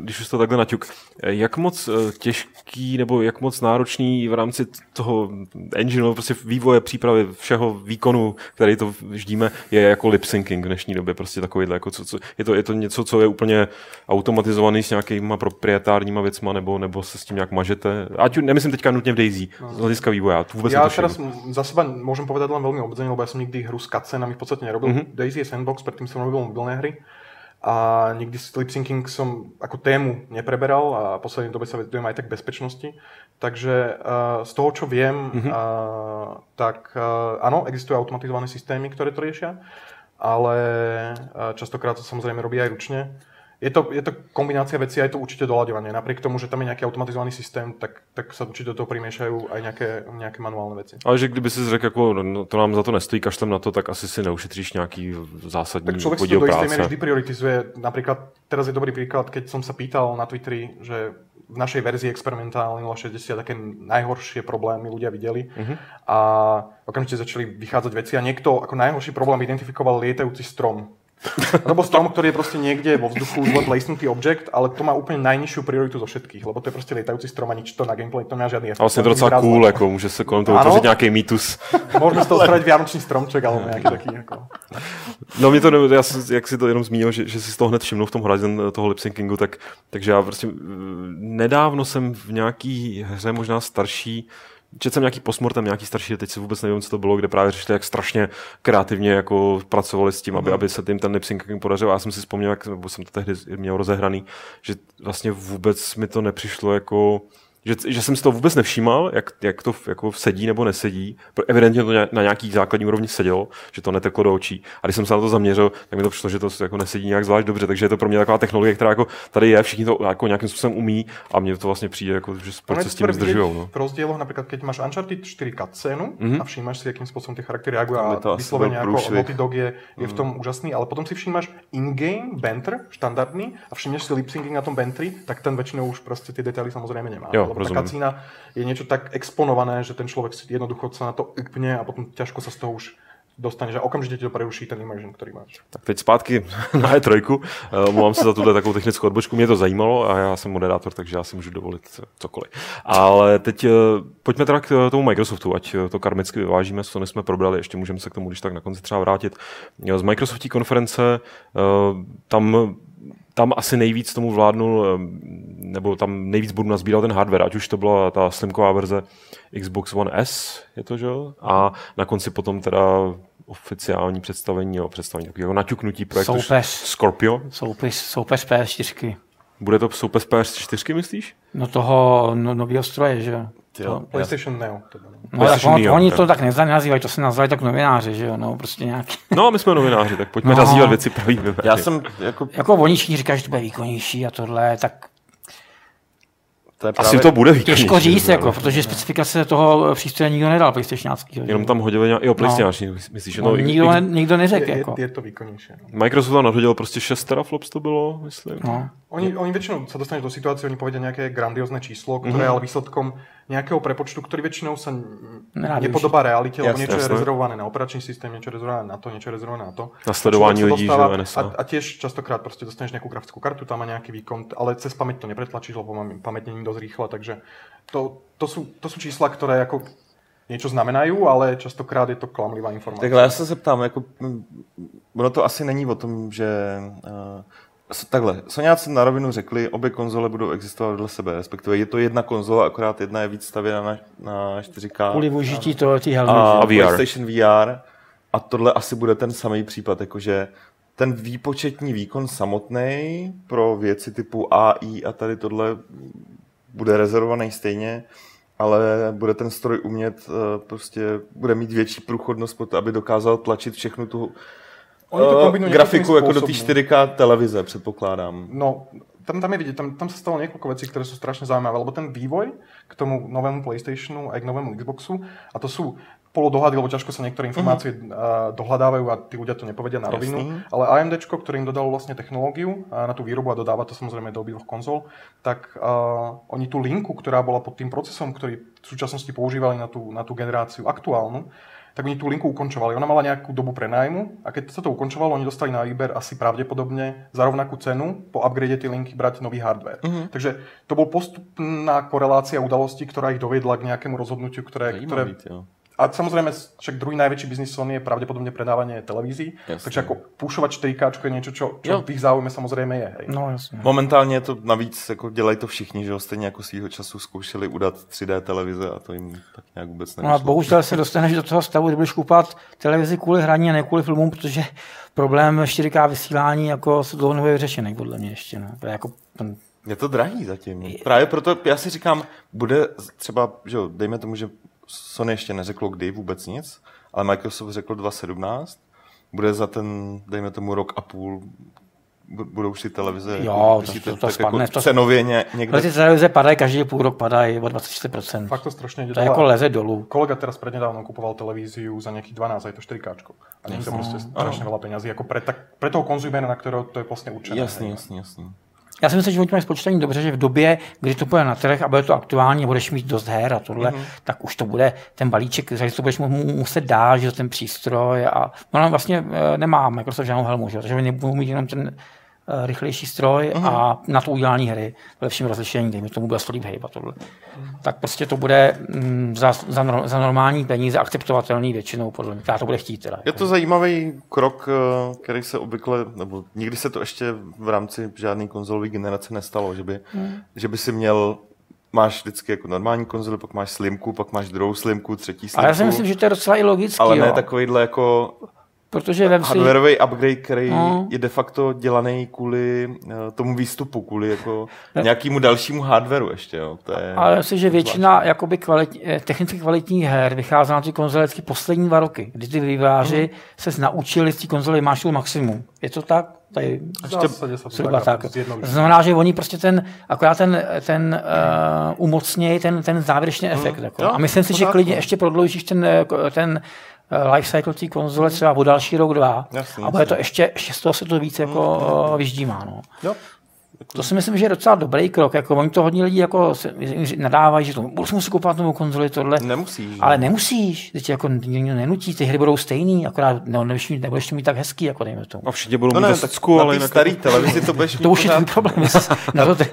když už to takhle naťuk. Jak moc uh, těžký nebo jak moc náročný v rámci toho engineu, prostě vývoje, přípravy, všeho výkonu, který to vždíme, je jako lip syncing v dnešní době, prostě takovýhle, jako co, co, je, to, je to něco, co je úplně automatizovaný s nějakýma proprietárníma věcma, nebo, nebo se s tím nějak mažete. Ať nemyslím teďka nutně v Daisy, no. z hlediska vývoje, vůbec já teraz za seba môžem povedať len veľmi obmedzene, lebo ja som nikdy hru s cutscenami v podstate nerobil. Mm-hmm. Daisy je sandbox, predtým som robil mobilné hry a nikdy lip syncing som ako tému nepreberal a v poslednej dobe sa vedujem aj tak bezpečnosti. Takže uh, z toho, čo viem, mm-hmm. uh, tak uh, áno, existujú automatizované systémy, ktoré to riešia, ale uh, častokrát to samozrejme robí aj ručne. Je to, je to kombinácia vecí a je to určite doľaďovanie. Napriek tomu, že tam je nejaký automatizovaný systém, tak, tak sa určite do toho primiešajú aj nejaké, nejaké manuálne veci. Ale že kdyby si řekl, jako, no, to nám za to nestojí, kašlem na to, tak asi si neušetříš nějaký zásadní Tak človek si to do istej miery vždy prioritizuje. Napríklad, teraz je dobrý príklad, keď som sa pýtal na Twitteri, že v našej verzii experimentálnej 060 také najhoršie problémy ľudia videli uh-huh. a okamžite začali vychádzať veci a niekto ako najhorší problém identifikoval lietajúci strom. Lebo strom, ktorý je proste niekde vo vzduchu zle placenutý objekt, ale to má úplne najnižšiu prioritu zo všetkých, lebo to je proste lietajúci strom a nič to na gameplay to nemá žiadny efekt. A vlastne to docela cool, ako môže sa kolem toho vytvořit nejaký mýtus. Môžeme z toho spraviť vianočný stromček alebo nejaký taký. Ako... No mě to, já, jak si to jenom zmínil, že, že si z toho hned všimnul v tom Horizon toho lipsyncingu, tak, takže já prostě nedávno jsem v nějaký hře možná starší Četl jsem nějaký postmortem, nějaký starší, teď si vůbec nevím, co to bylo, kde právě řešili, jak strašně kreativně jako pracovali s tím, aby, mm. aby se tím ten lip podařil. A já jsem si vzpomněl, jak jsem to tehdy měl rozehraný, že vlastně vůbec mi to nepřišlo jako že, že jsem si to vůbec nevšímal, jak, jak to jako sedí nebo nesedí. Evidentně to na nějaký základní úrovni sedělo, že to neteklo do očí. A když jsem se na to zaměřil, tak mi to přišlo, že to jako nesedí nějak zvlášť dobře. Takže je to pro mě taková technologie, která jako tady je, všichni to jako nějakým způsobem umí a mně to vlastně přijde, jako, že se s tím zdržují. No. V rozdílu například, když máš Uncharted 4 cutscénu mm-hmm. a všímáš si, jakým způsobem ty charaktery reagují a vysloveně jako Naughty Dog je, je v tom mm. úžasný, ale potom si všímáš in-game banter, štandardný, a všimneš si lip na tom bantry, tak ten většinou už prostě ty detaily samozřejmě nemá. Jo, je niečo tak exponované, že ten človek si jednoducho sa na to upne a potom ťažko sa z toho už dostane, že okamžitě ti to preruší ten immersion, který máš. Tak teď zpátky na E3. Mluvám se za tuhle takovou technickou odbočku. Mě to zajímalo a já jsem moderátor, takže já si můžu dovolit cokoliv. Ale teď eh, pojďme teda k tomu Microsoftu, ať to karmicky vyvážíme, co jsme probrali, ještě můžeme se k tomu když tak na konci třeba vrátit. Z Microsoftí konference eh, tam tam asi nejvíc tomu vládnul, nebo tam nejvíc budu nazbíral ten hardware, ať už to byla ta slimková verze Xbox One S, je to, že A na konci potom teda oficiální představení, jo, představení takového naťuknutí projektu soupeř, Scorpio. Soupeř, soupeř PS4. Bude to soupeř PS4, myslíš? No toho no, nového stroje, že jo. PlayStation Neo. To no, tak on, Neo, oni to tak nazývají, to se nazývají tak novináři, že jo, no, prostě nějaký. No a my jsme novináři, tak pojďme no. nazývat věci pravý Já jsem jako... Jako oni všichni říkají, že to bude výkonnější a tohle, tak to je právě... Asi to bude výkonnější. Těžko říct, jako, protože specifikace toho přístroje nikdo nedal PlayStationácký. Jenom tam hodili, jo, PlayStation, no. myslíš, že no, no, nikdo, ne, nikdo neřekl. Je, jako. je, to výkonnější. No. Microsoft tam nadhodil prostě 6 teraflops to bylo, myslím. No. Oni, oni většinou se dostaneš do situace, oni povedia nějaké grandiozne číslo, které mm-hmm. ale výsledkom nějakého prepočtu, který většinou se nepodobá realitě, lebo něco je rezervované na operační systém, něco je rezervované na to, něco je rezervované na to. Na sledování lidí, že a, a těž častokrát prostě dostaneš nějakou grafickou kartu, tam má nějaký výkon, ale cez paměť to nepretlačíš, lebo paměť není dost rýchla, takže to, to, jsou, to jsou čísla, které jako něco znamenají, ale častokrát je to klamlivá informace. Takhle já se zeptám, jako, ono to asi není o tom, že uh, Takhle, Soňáci na rovinu řekli, obě konzole budou existovat vedle sebe, respektive je to jedna konzola, akorát jedna je víc stavěna na, na 4K. Kvůli využití toho tí a, a VR. PlayStation VR. A tohle asi bude ten samý případ, jakože ten výpočetní výkon samotný pro věci typu AI a tady tohle bude rezervovaný stejně, ale bude ten stroj umět, eh, prostě bude mít větší průchodnost, aby dokázal tlačit všechnu tu Oni to kombinují grafiku jako do té 4K televize, předpokládám. No, tam, tam je vidět, tam, tam se stalo několik věcí, které jsou strašně zajímavé, lebo ten vývoj k tomu novému PlayStationu a k novému Xboxu, a to jsou polodohady, lebo ťažko sa niektoré informácie mm-hmm. dohľadávajú a tí ľudia to nepovedia na rovinu. Jasný. Ale AMD, ktorý im dodalo vlastne technológiu na tú výrobu a dodáva to samozrejme do obidvoch konzol, tak uh, oni tú linku, ktorá bola pod tým procesom, ktorý v súčasnosti používali na tú, na tú generáciu aktuálnu, tak oni tú linku ukončovali. Ona mala nejakú dobu prenájmu a keď sa to ukončovalo, oni dostali na výber asi pravdepodobne za rovnakú cenu po upgrade tej linky brať nový hardware. Uh-huh. Takže to bol postupná korelácia udalostí, ktorá ich dovedla k nejakému rozhodnutiu, ktoré, ktoré, a samozrejme, však druhý najväčší biznis Sony je pravdepodobne predávanie televízií. Jasne. Takže ako pušovať 4K je niečo, čo, čo v ich záujme samozrejme je. Hej. No, jasne. Momentálně je to navíc, jako dělají to všichni, že jo, stejně jako svýho času zkoušeli udat 3D televize a to jim tak nějak vůbec nevyšlo. No a bohužel se dostaneš do toho stavu, kdy budeš kupovat televizi kvůli hraní a ne kvůli filmům, protože problém 4K vysílání jako se dlouho nebude vyřešený, podle mě ještě. Ne? Jako ten... Je to drahý zatím. Právě proto já si říkám, bude třeba, že jo, dejme tomu, že Sony ještě neřeklo kdy, vůbec nic, ale Microsoft řekl 2017. Bude za ten, dejme tomu, rok a půl budou si televize jo, to, to, to, to spadne. Jako cenově ně, někde? Ale ty televize padají každý půl rok, padají o 24%. Fakt to strašně jde. To jako leze dolů. Kolega teraz prednedávno kupoval televíziu za nejakých 12, je to 4K. A to prostě strašně veľa peňazí, jako pre, tak, pre toho konzumera, na kterého to je vlastně určené. Jasný, jasný, jasný. Já si myslím, že oni mají spočítání dobře, že v době, kdy to bude na trh a bude to aktuální a budeš mít dost her a tohle, mm-hmm. tak už to bude ten balíček, že to budeš muset dát, že ten přístroj a ono vlastně eh, nemá Microsoft žádnou helmu, že? takže oni nebudou mít jenom ten rychlejší stroj uh-huh. a na to udělání hry v lepším rozlišení, dejme tomu bude slib hejba tohle. Uh-huh. Tak prostě to bude mm, za, za, za, normální peníze akceptovatelný většinou, podle mě. to bude chtít teda. Je to zajímavý krok, eh, který se obvykle, nebo nikdy se to ještě v rámci žádné konzolové generace nestalo, že by, uh-huh. že by si měl máš vždycky jako normální konzoli, pak máš slimku, pak máš druhou slimku, třetí slimku. Ale já si myslím, že to je docela i logický. Ale jo. ne takovýhle jako Protože vem si... Hardwareový upgrade, který no. je de facto dělaný kvůli uh, tomu výstupu, kvůli jako no. nějakému dalšímu hardwareu ještě. Jo. To je Ale myslím, že většina jakoby kvalit, eh, technicky kvalitních her vychází na ty konzole vždycky poslední dva roky, kdy ty výváři mm. se naučili z té konzole máš maximum. Je to tak? Tady ještě zhruba tak. Znamená, že oni prostě ten, akorát ten, ten uh, umocnějí ten, ten závěrečný mm. efekt. Jako. Jo, a myslím si, že klidně ještě prodloužíš ten, ten Eh, life cycle té konzole třeba o další rok, dva. Jasný, a bude to ještě, ještě z toho se to víc jako mm, vyždímá. No. Jo. To si myslím, že je docela dobrý krok. Jako, oni to hodně lidí jako nadávají, že to musím si kupovat novou konzoli, tohle. Nemusíš. Ale nemusíš. Teď jako nikdo nenutí, ty hry budou stejný, akorát no, nebudeš, mít, nebudeš to mít tak hezký, jako dejme tomu. A všichni budou no mít ne, tak ale na té staré televizi to budeš mít To už je ten problém. na to ty...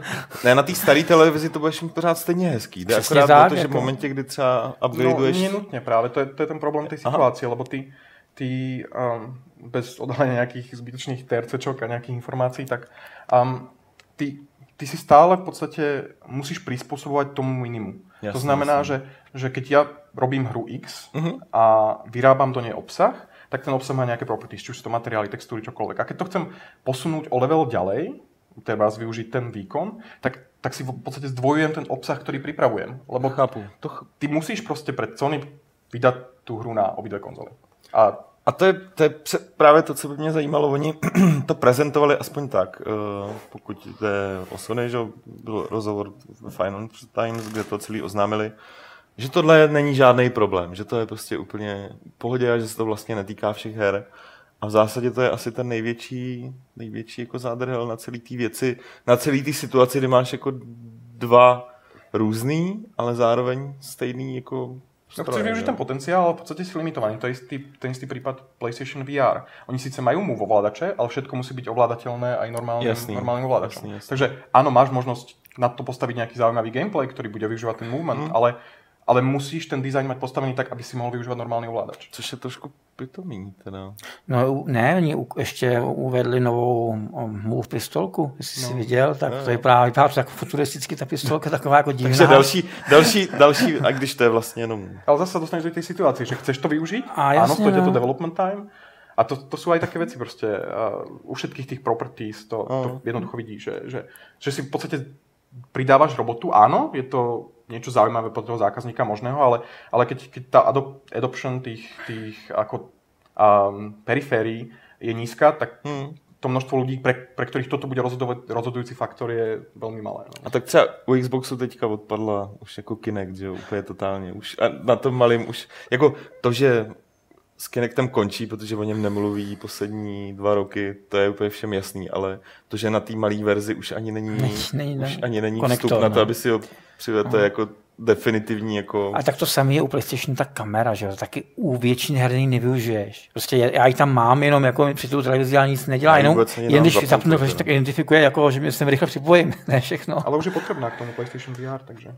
Ne, na té staré televizi to budeš mít pořád stejně hezký. Jde akorát tak, to, že jako... v momentě, kdy třeba upgradeuješ... No, nutně právě, to je, to je ten problém té situace, lebo ty, ty um, bez odhalenia nějakých zbytočných tercečok a nějakých informací, tak um, ty ty si stále v podstate musíš prispôsobovať tomu minimu. Jasne, to znamená, jasne. že, že keď ja robím hru X uh-huh. a vyrábam do nej obsah, tak ten obsah má nejaké properties, či už sú to materiály, textúry, čokoľvek. A keď to chcem posunúť o level ďalej, treba využiť ten výkon, tak, tak si v podstate zdvojujem ten obsah, ktorý pripravujem. Lebo Chápu. To, ty musíš proste pred Sony vydať tú hru na obidve konzole. A a to je, to je právě to, co by mě zajímalo. Oni to prezentovali aspoň tak. Eh, pokud jde o Sony, že byl rozhovor v Financial Times, kde to celý oznámili, že tohle není žádný problém, že to je prostě úplně pohodě a že se to vlastně netýká všech her. A v zásadě to je asi ten největší, největší jako zádrhel na celý té věci, na celý té situaci, kdy máš jako dva různý, ale zároveň stejný jako No, chceš využiť ten potenciál, ale v podstate si limitovaný. To je istý, ten istý prípad PlayStation VR. Oni síce majú move ovládače, ale všetko musí byť ovládateľné aj normálnym, jasný, normálnym ovládačom. Jasný, jasný. Takže áno, máš možnosť na to postaviť nejaký zaujímavý gameplay, ktorý bude využívať ten movement, mm. ale ale musíš ten design mať postavený tak, aby si mohl využívat normální ovládač. Což je trošku pitomý teda. No ne, oni ještě uvedli novou um, Move pistolku, jestli no. jsi viděl, tak no. to je právě vypadá tak futuristicky ta pistolka, taková jako divná. Takže další, další, další, a když to je vlastně jenom... Ale zase dostaneš do té situace, že chceš to využít, a jasně, ano, stojí no. to development time, a to, to sú aj také veci proste, uh, u všetkých tých properties to, to jednoducho vidí, že, že, že si v podstate pridávaš robotu, áno, je to niečo zaujímavé pro toho zákazníka možného, ale, ale keď, keď tá adop, adoption tých, tých ako, um, periférií je nízka, tak hmm. to množstvo ľudí, pre, pre ktorých toto bude rozhodovať, rozhodujúci faktor, je veľmi malé. No. A tak třeba u Xboxu teďka odpadla už jako Kinect, že úplně totálně. Už, a na tom malým už, jako to, že s Kinectem končí, protože o něm nemluví poslední dva roky, to je úplně všem jasný, ale to, že na té malé verzi už ani není, není, už ani není konektor, vstup na to, aby si ho je jako definitivní jako... A tak to samé je u PlayStation ta kamera, že jo, taky u většiny her nevyužiješ. Prostě já ji tam mám, jenom jako při tu televizi ale nic nedělá, jenom jen když zapnu tak identifikuje, jako, že se rychle připojím, ne všechno. Ale už je potřebná k tomu PlayStation VR, takže...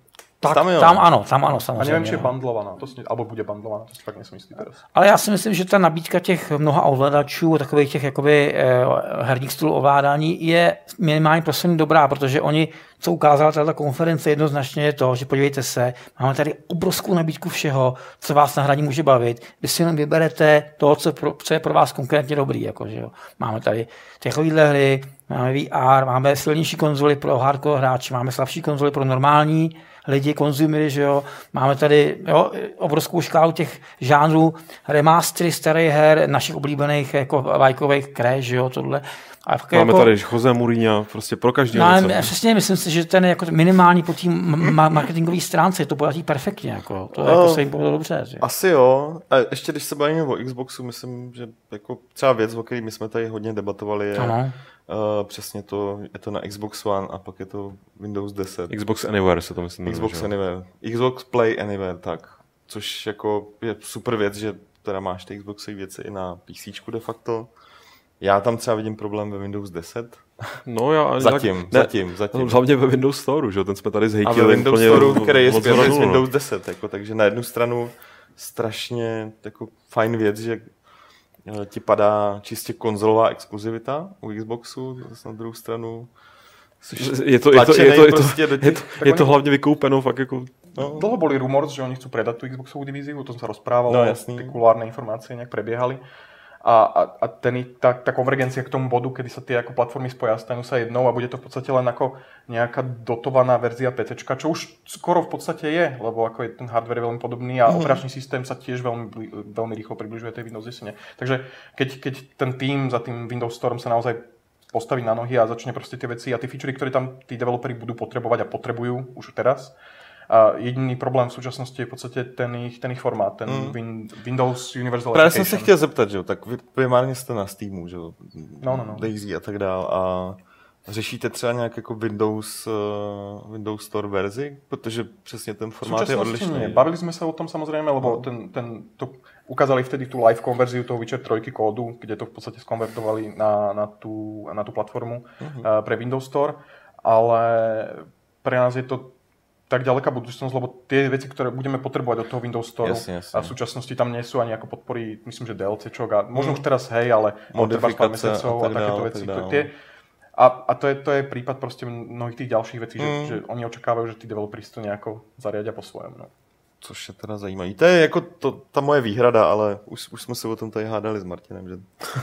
Tak, tam, jo. tam ano, tam ano, samozřejmě. A nevím, či je bandlovaná, to si, alebo bude bandlovaná, to si fakt nejsem jistý teraz. Ale já si myslím, že ta nabídka těch mnoha ovladačů, takových těch jakoby eh, herních stylů ovládání je minimálně prosím dobrá, protože oni, co ukázala tato konference jednoznačně je to, že podívejte se, máme tady obrovskou nabídku všeho, co vás na hraní může bavit. Vy si jenom vyberete to, co, pro, co je pro vás konkrétně dobrý. Jako, že jo. Máme tady takovéhle hry, máme VR, máme silnější konzoly pro hardcore hráče, máme slabší konzoly pro normální lidi, konzumery, že jo. Máme tady jo, obrovskou škálu těch žánrů, remastery starých her, našich oblíbených jako vajkových crash, že jo, tohle. A Máme jako, tady Jose Mourinho, prostě pro každý. No, přesně, myslím si, že ten jako minimální po té marketingové stránce to podaří perfektně. Jako, to no, jako se jim povedlo dobře. Že? Asi jo. A ještě když se bavíme o Xboxu, myslím, že jako třeba věc, o které my jsme tady hodně debatovali, je ano. Uh, přesně to, je to na Xbox One a pak je to Windows 10. Xbox Anywhere se to myslím. Xbox Anywhere. Xbox Play Anywhere, tak. Což jako je super věc, že teda máš ty Xboxové věci i na PC de facto. Já tam třeba vidím problém ve Windows 10. No já zatím, tak, zatím, zatím. No, hlavně ve Windows Store, že ten jsme tady zhejtili. A ve Windows Store, který je zpět z Windows 10, jako, takže na jednu stranu strašně jako fajn věc, že eh, ti padá čistě konzolová exkluzivita u Xboxu, zase na druhou stranu je to, je to, je to, je to, prostě je to, je to, je to hlavně vykoupeno fakt jako... No. Dlho boli rumors, že oni chcú predať tú Xboxovú divíziu, to som sa rozprával, no, jasný. kulárne informácie nejak prebiehali. A, a, a ten, tá, tá konvergencia k tomu bodu, kedy sa tie ako platformy spoja, stanú sa jednou a bude to v podstate len ako nejaká dotovaná verzia PC, čo už skoro v podstate je, lebo ako je ten hardware veľmi podobný a mm. operačný systém sa tiež veľmi, veľmi rýchlo približuje tej Windows 10. Takže keď, keď ten tým za tým Windows Storm sa naozaj postaví na nohy a začne prostě ty věci a ty featurey, které tam ty developeri budou potřebovat a potřebují už teraz. A jediný problém v současnosti je v podstatě ten jejich, ten jejich formát, ten mm. win, Windows Universal Právě jsem se chtěl zeptat, že jo, tak vy primárně jste na Steamu, že jo, no, no, no. Daisy a tak dál a Řešíte třeba nějak jako Windows, uh, Windows Store verzi? Protože přesně ten formát je odlišný. Bavili jsme se o tom samozřejmě, lebo no. ten, ten, to ukázali vtedy tu live konverziu toho Witcher 3 kódu, kde to v podstatě skonvertovali na, na, tu, na tu platformu uh-huh. uh, pre Windows Store, ale pre nás je to tak ďaleká budúcnosť, lebo tie veci, ktoré budeme potrebovať od toho Windows Store jasne, jasne. a v súčasnosti tam nie sú ani ako podpory, myslím, že DLCčok a možno mm. už teraz hej, ale modifikace a, a takéto veci. Tie, a, a to, je, to je prípad prostě mnohých tých ďalších vecí, mm. že, že oni očakávajú, že tí developeri to nejako zariadia po svojom. No. Což je teda zajímavé. To je jako to, ta moje výhrada, ale už, už jsme se o tom tady hádali s Martinem. Že...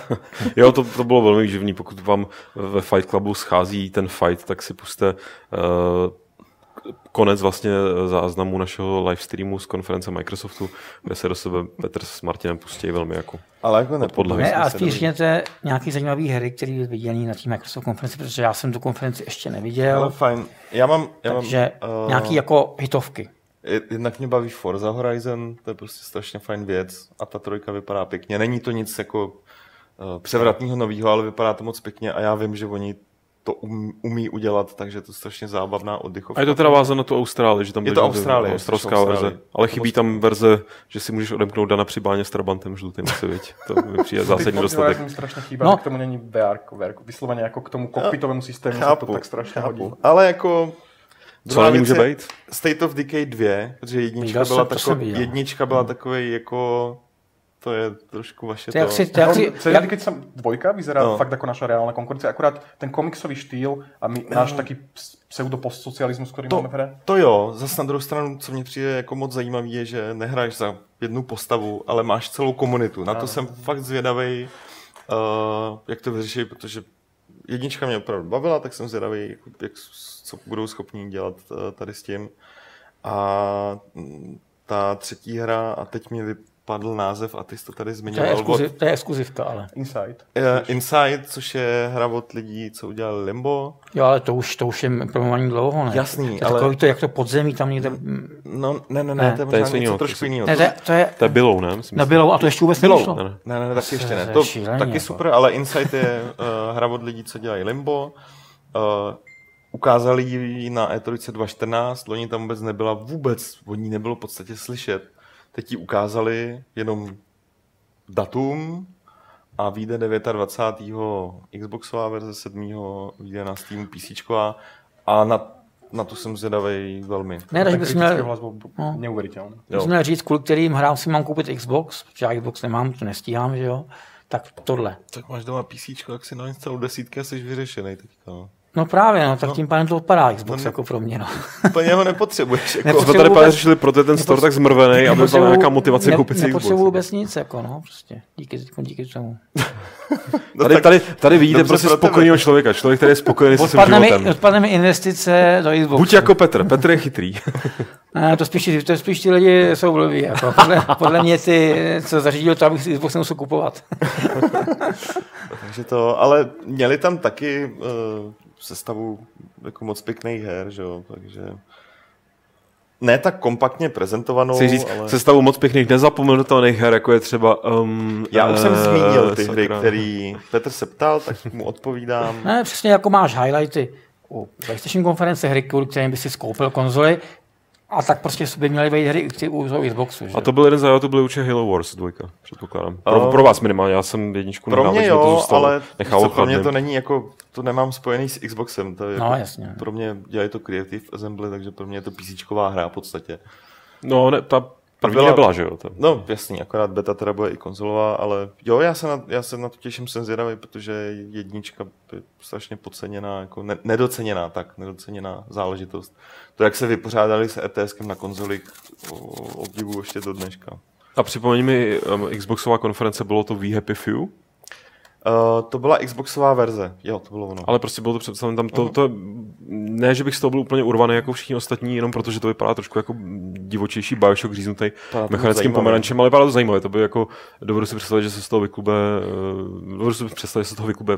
jo, to, to bylo velmi živný. Pokud vám ve Fight Clubu schází ten fight, tak si puste uh, konec vlastně záznamu našeho live streamu z konference Microsoftu, kde se do sebe Petr s Martinem pustí velmi jako Ale jako nepodle. Ne, a spíš řekněte nějaký zajímavý hry, který je viděný na té Microsoft konferenci, protože já jsem tu konferenci ještě neviděl. Ale fajn. Já mám, já Takže mám, uh, nějaký jako hitovky. Jednak mě baví Forza Horizon, to je prostě strašně fajn věc a ta trojka vypadá pěkně. Není to nic jako uh, převratného nového, ale vypadá to moc pěkně a já vím, že oni to um, umí udělat, takže to je strašně zábavná oddychovka. A je to teda vázáno na tu Austrálii, že tam je to Austrálie, australská verze. Ale chybí tam verze, že si můžeš odemknout Dana při báně s Trabantem žlutým asi, viď? To mi přijde zásadní dostatek. Mi strašně chýba, no. k tomu není VR, VR vysloveně jako k tomu kokpitovému systému chápu, se to tak strašně chápu. hodí. Ale jako co na může být? State of Decay 2, protože jednička byla, tako, jednička byla takový jako to je trošku vaše to. Jak si, to, jak si, jak... keď som dvojka vyzerá no. fakt ako naša reálna konkurencia, akurát ten komiksový štýl a my, náš taký pseudo postsocialismus, který to, máme v hře. To jo, zase na druhou stranu, co mě přijde jako moc zajímavé, je, že nehráš za jednu postavu, ale máš celou komunitu. Na to ano. jsem fakt zvědavý, uh, jak to vyřeší, protože jednička mě opravdu bavila, tak jsem zvědavý, jak, jak, co budou schopni dělat uh, tady s tím. A mm, ta třetí hra, a teď mi vy, padl název a ty jsi to tady zmiňoval. To je, exkluziv, to je exkluzivka, ale. Inside. Uh, Inside, což je hra od lidí, co udělali Limbo. Jo, ale to už, to už je programování dlouho, ne? Jasný, to ale... Takový to, jak to podzemí tam někde... No, ne, ne, ne, ne. to je, to je něco jiného, trošku jiného. Ne, to, je, to je... To je Bylou, ne? Myslím, na Bylou, a to ještě vůbec nebylo. Ne, ne, ne, ne, taky ještě ne. To taky jako. super, ale Inside je uh, hra od lidí, co dělají Limbo. Uh, ukázali ji na E3 2014, loni tam vůbec nebyla, vůbec o ní nebylo v podstatě slyšet. Teď ji ukázali jenom datum a vyjde 29. Xboxová verze 7. vyjde na Steamu PC a na, na to jsem zvědavý velmi. Ne, takže bys měl... No. Neuvěřitelný. Bys měl říct, kvůli kterým hrám si mám koupit Xbox, protože já Xbox nemám, to nestíhám, že jo. Tak tohle. Tak máš doma PC, jak si nainstaluj desítky a jsi vyřešený teďka. No. No právě, no, tak no. tím pádem to odpadá Xbox no, jako pro mě. No. Úplně ho nepotřebuješ. Jako. Jsme tady právě řešili, proto je ten store tak zmrvený, aby byla nějaká motivace ne, koupit si Xbox. Nepotřebuji vůbec nic, jako no, prostě. Díky, díky tomu. no, tady, tady, tady vidíte prostě spokojeného člověka, člověk, který je spokojený se svým životem. Odpadne mi investice do Xboxu. Buď jako Petr, Petr je chytrý. ne, to spíš, to spíš ty lidi jsou blbí, jako. podle, podle mě ty, co zařídil to, abych si Xbox nemusel kupovat. Takže to, ale měli tam taky uh, sestavu jako moc pěkných her, že jo, takže ne tak kompaktně prezentovanou, Chci říct, ale... sestavu moc pěkných nezapomenutelných her, jako je třeba... Um, Já už jsem uh, zmínil ty sakra. hry, který Petr se ptal, tak mu odpovídám. Ne, přesně jako máš highlighty u PlayStation konference hry, kterým by si skoupil konzoli, a tak prostě by měly být hry i u Xboxu. Že? A to byl jeden z to byl určitě Halo Wars 2, předpokládám. Pro, um, pro vás minimálně, já jsem jedničku Pro mě jo, to zůstal, ale nechal pro mě to není jako, to nemám spojený s Xboxem. To je no, jako, jasně. Pro mě dělají to Creative Assembly, takže pro mě je to PC hra v podstatě. No, ne, ta První byla, nebyla, že jo? To... No, jasný, akorát beta teda bude i konzolová, ale jo, já se na, já se na to těším, jsem zvědavý, protože jednička je strašně podceněná, jako ne, nedoceněná, tak, nedoceněná záležitost. To, jak se vypořádali s ETS na konzoli, obdivu ještě do dneška. A připomeň mi, um, Xboxová konference, bylo to We Happy Few? Uh, to byla Xboxová verze, jo, to bylo ono. Ale prostě bylo to představené tam, to, uh-huh. to, ne, že bych z toho byl úplně urvaný jako všichni ostatní, jenom protože to vypadá trošku jako divočejší Bioshock říznutý mechanickým pomerančem, ale vypadá to zajímavé, to by jako, dovedu si představit, že se z toho vyklube, uh, dovedu si představit, že se z toho vyklube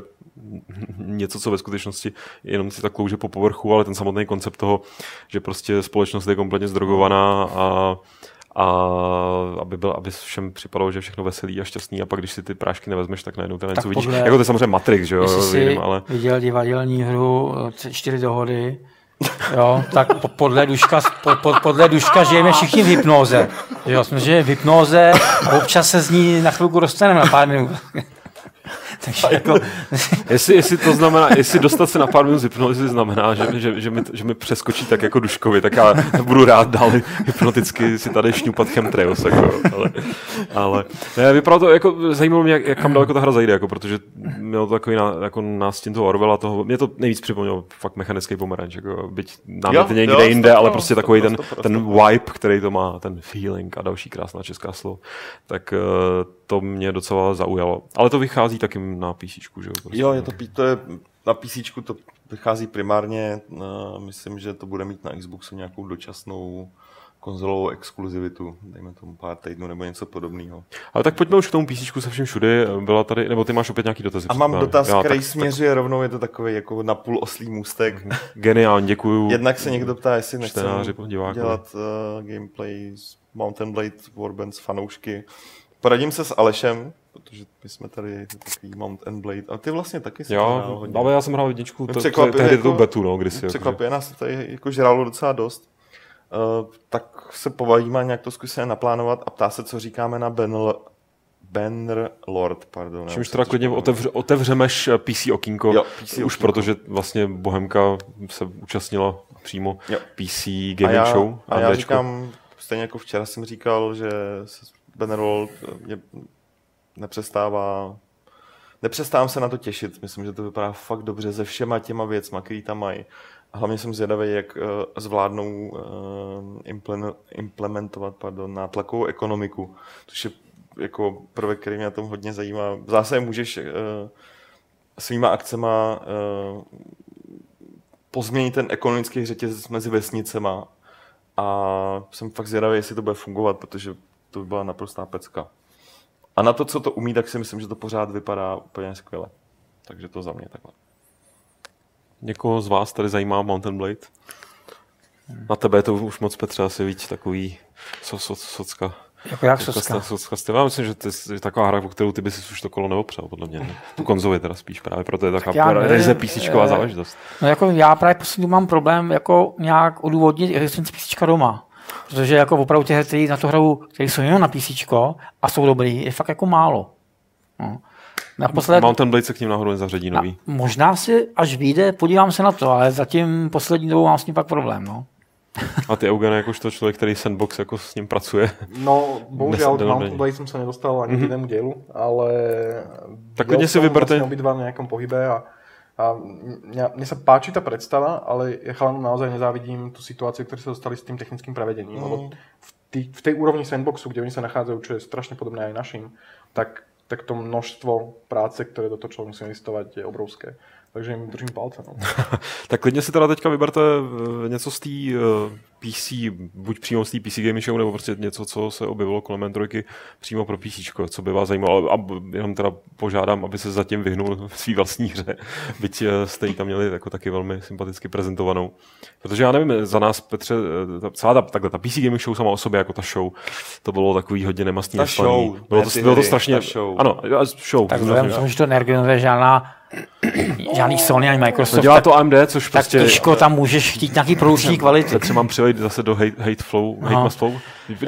něco, co ve skutečnosti jenom si tak klouže po povrchu, ale ten samotný koncept toho, že prostě společnost je kompletně zdrogovaná a a aby, byl, aby všem připadalo, že všechno veselý a šťastný a pak když si ty prášky nevezmeš, tak najednou ten něco vidíš. Jako to je samozřejmě Matrix, že jo? Vím, ale... viděl divadelní hru eh, čtyři dohody, Jo, tak podle Duška, pod, podle Duška žijeme všichni v hypnoze. Jo, jsme žijeme v hypnoze a občas se z ní na chvilku dostaneme na pár minut. Takže jako... jestli, jestli, to znamená, jestli dostat se na pár minut z hypnozy znamená, že, že, že, mi, že mi přeskočí tak jako Duškovi, tak já budu rád dál hypnoticky si tady šňupat chemtrails, jako, ale, ale ne, vypadalo to, jako, zajímalo mě, jak, jak kam daleko ta hra zajde, jako, protože mělo to takový ná, jako nástin toho Orwella, toho, mě to nejvíc připomnělo fakt mechanický pomeranč, jako, byť námět někde jo, jinde, ale prostě takový ten, ten vibe, který to má, ten feeling a další krásná česká slovo, tak uh, to mě docela zaujalo. Ale to vychází taky na PC, že jo? Prostě. Jo, je to, to je, na PC to vychází primárně, uh, myslím, že to bude mít na Xboxu nějakou dočasnou konzolovou exkluzivitu, dejme tomu pár týdnů nebo něco podobného. Ale tak pojďme už k tomu PC se všem všude. Byla tady, nebo ty máš opět nějaký dotaz? A mám dotaz, Já, který tak, směřuje tak... rovnou, je to takový jako napůl oslý můstek. Geniálně, děkuju. Jednak se někdo ptá, jestli nechcem dělat uh, gameplay z Mountain Blade Warband fanoušky. Poradím se s Alešem, protože my jsme tady takový Mount and Blade. A ty vlastně taky jsi Jo, hodně. ale já jsem hrál jedničku, to, to, tehdy jako, tu betu, no, kdysi. Překvapuje jako, nás tady jako žralo docela dost. Uh, tak se povadíme nějak to zkusíme naplánovat a ptá se, co říkáme na Benl, Banner Lord, pardon. Čímž teda klidně otevře, otevřemeš PC okýnko, jo, PC už okýnko. protože vlastně Bohemka se účastnila přímo jo. PC gaming a já, show. A já říkám, stejně jako včera jsem říkal, že Bannerlord mě nepřestává nepřestávám se na to těšit. Myslím, že to vypadá fakt dobře se všema těma věcma, který tam mají. A hlavně jsem zvědavý, jak uh, zvládnou uh, implementovat pardon, nátlakovou ekonomiku, což je jako prvek, který mě na tom hodně zajímá. V zásadě můžeš uh, svýma akcema pozměnit ten ekonomický řetězec mezi vesnicema a jsem fakt zvědavý, jestli to bude fungovat, protože to by byla naprostá pecka. A na to, co to umí, tak si myslím, že to pořád vypadá úplně skvěle. Takže to za mě takhle. Někoho z vás tady zajímá Mountain Blade? Na tebe je to už moc Petře asi víc takový so, so, socka. Jako jak socka? socka Já myslím, že to je taková hra, po kterou ty bys už to kolo neopřel, podle mě. Ne? Tu konzoli teda spíš právě, proto je taková tak ryze písíčková záležitost. No jako já právě poslední mám problém jako nějak odůvodnit existenci písíčka doma. Protože jako opravdu těch který na to hrajou, který jsou jenom na PC a jsou dobrý, je fakt jako málo. No. Naposled... Mountain Blade se k ním nahoru nezařadí nový. Na, možná si, až vyjde, podívám se na to, ale zatím poslední dobou mám s ním pak problém. No. A ty Eugen, jakožto člověk, který Sandbox jako s ním pracuje. No, bohužel k Mountain Blade jsem se nedostal ani mm-hmm. k jinému dílu, ale... Tak klidně si vyberte. Vlastně obidva v nějakém pohybe a a mne sa páči tá predstava, ale ja chalanom naozaj nezávidím tú situáciu, ktoré sa dostali s tým technickým prevedením. Mm. Lebo v, tý, v tej úrovni sandboxu, kde oni sa nachádzajú, čo je strašne podobné aj našim, tak, tak to množstvo práce, ktoré do toho človek musí investovať, je obrovské. Takže jim držím palce. No. tak klidně si teda teďka vyberte eh, něco z té uh, eh, PC, buď přímo z té PC Gaming Show, nebo prostě něco, co se objevilo kolem Androidky přímo pro PC, co by vás zajímalo. A jenom teda požádám, aby se zatím vyhnul svý vlastní hře, byť eh, jste ji tam měli jako taky velmi sympaticky prezentovanou. Protože já nevím, za nás, Petře, ta, celá ta, takhle, ta PC Gaming Show sama o sobě, jako ta show, to bylo takový hodně nemastný. Ta show, bylo to, bylo to strašně, show. ano, show. Tak vzhledem že to neorganizuje žádná žádný Sony ani Microsoft. No dělá to AMD, což tak prostě... těžko tam můžeš chtít nějaký produkční kvality. Teď se mám přilejt zase do hate, hate flow, hate no. flow,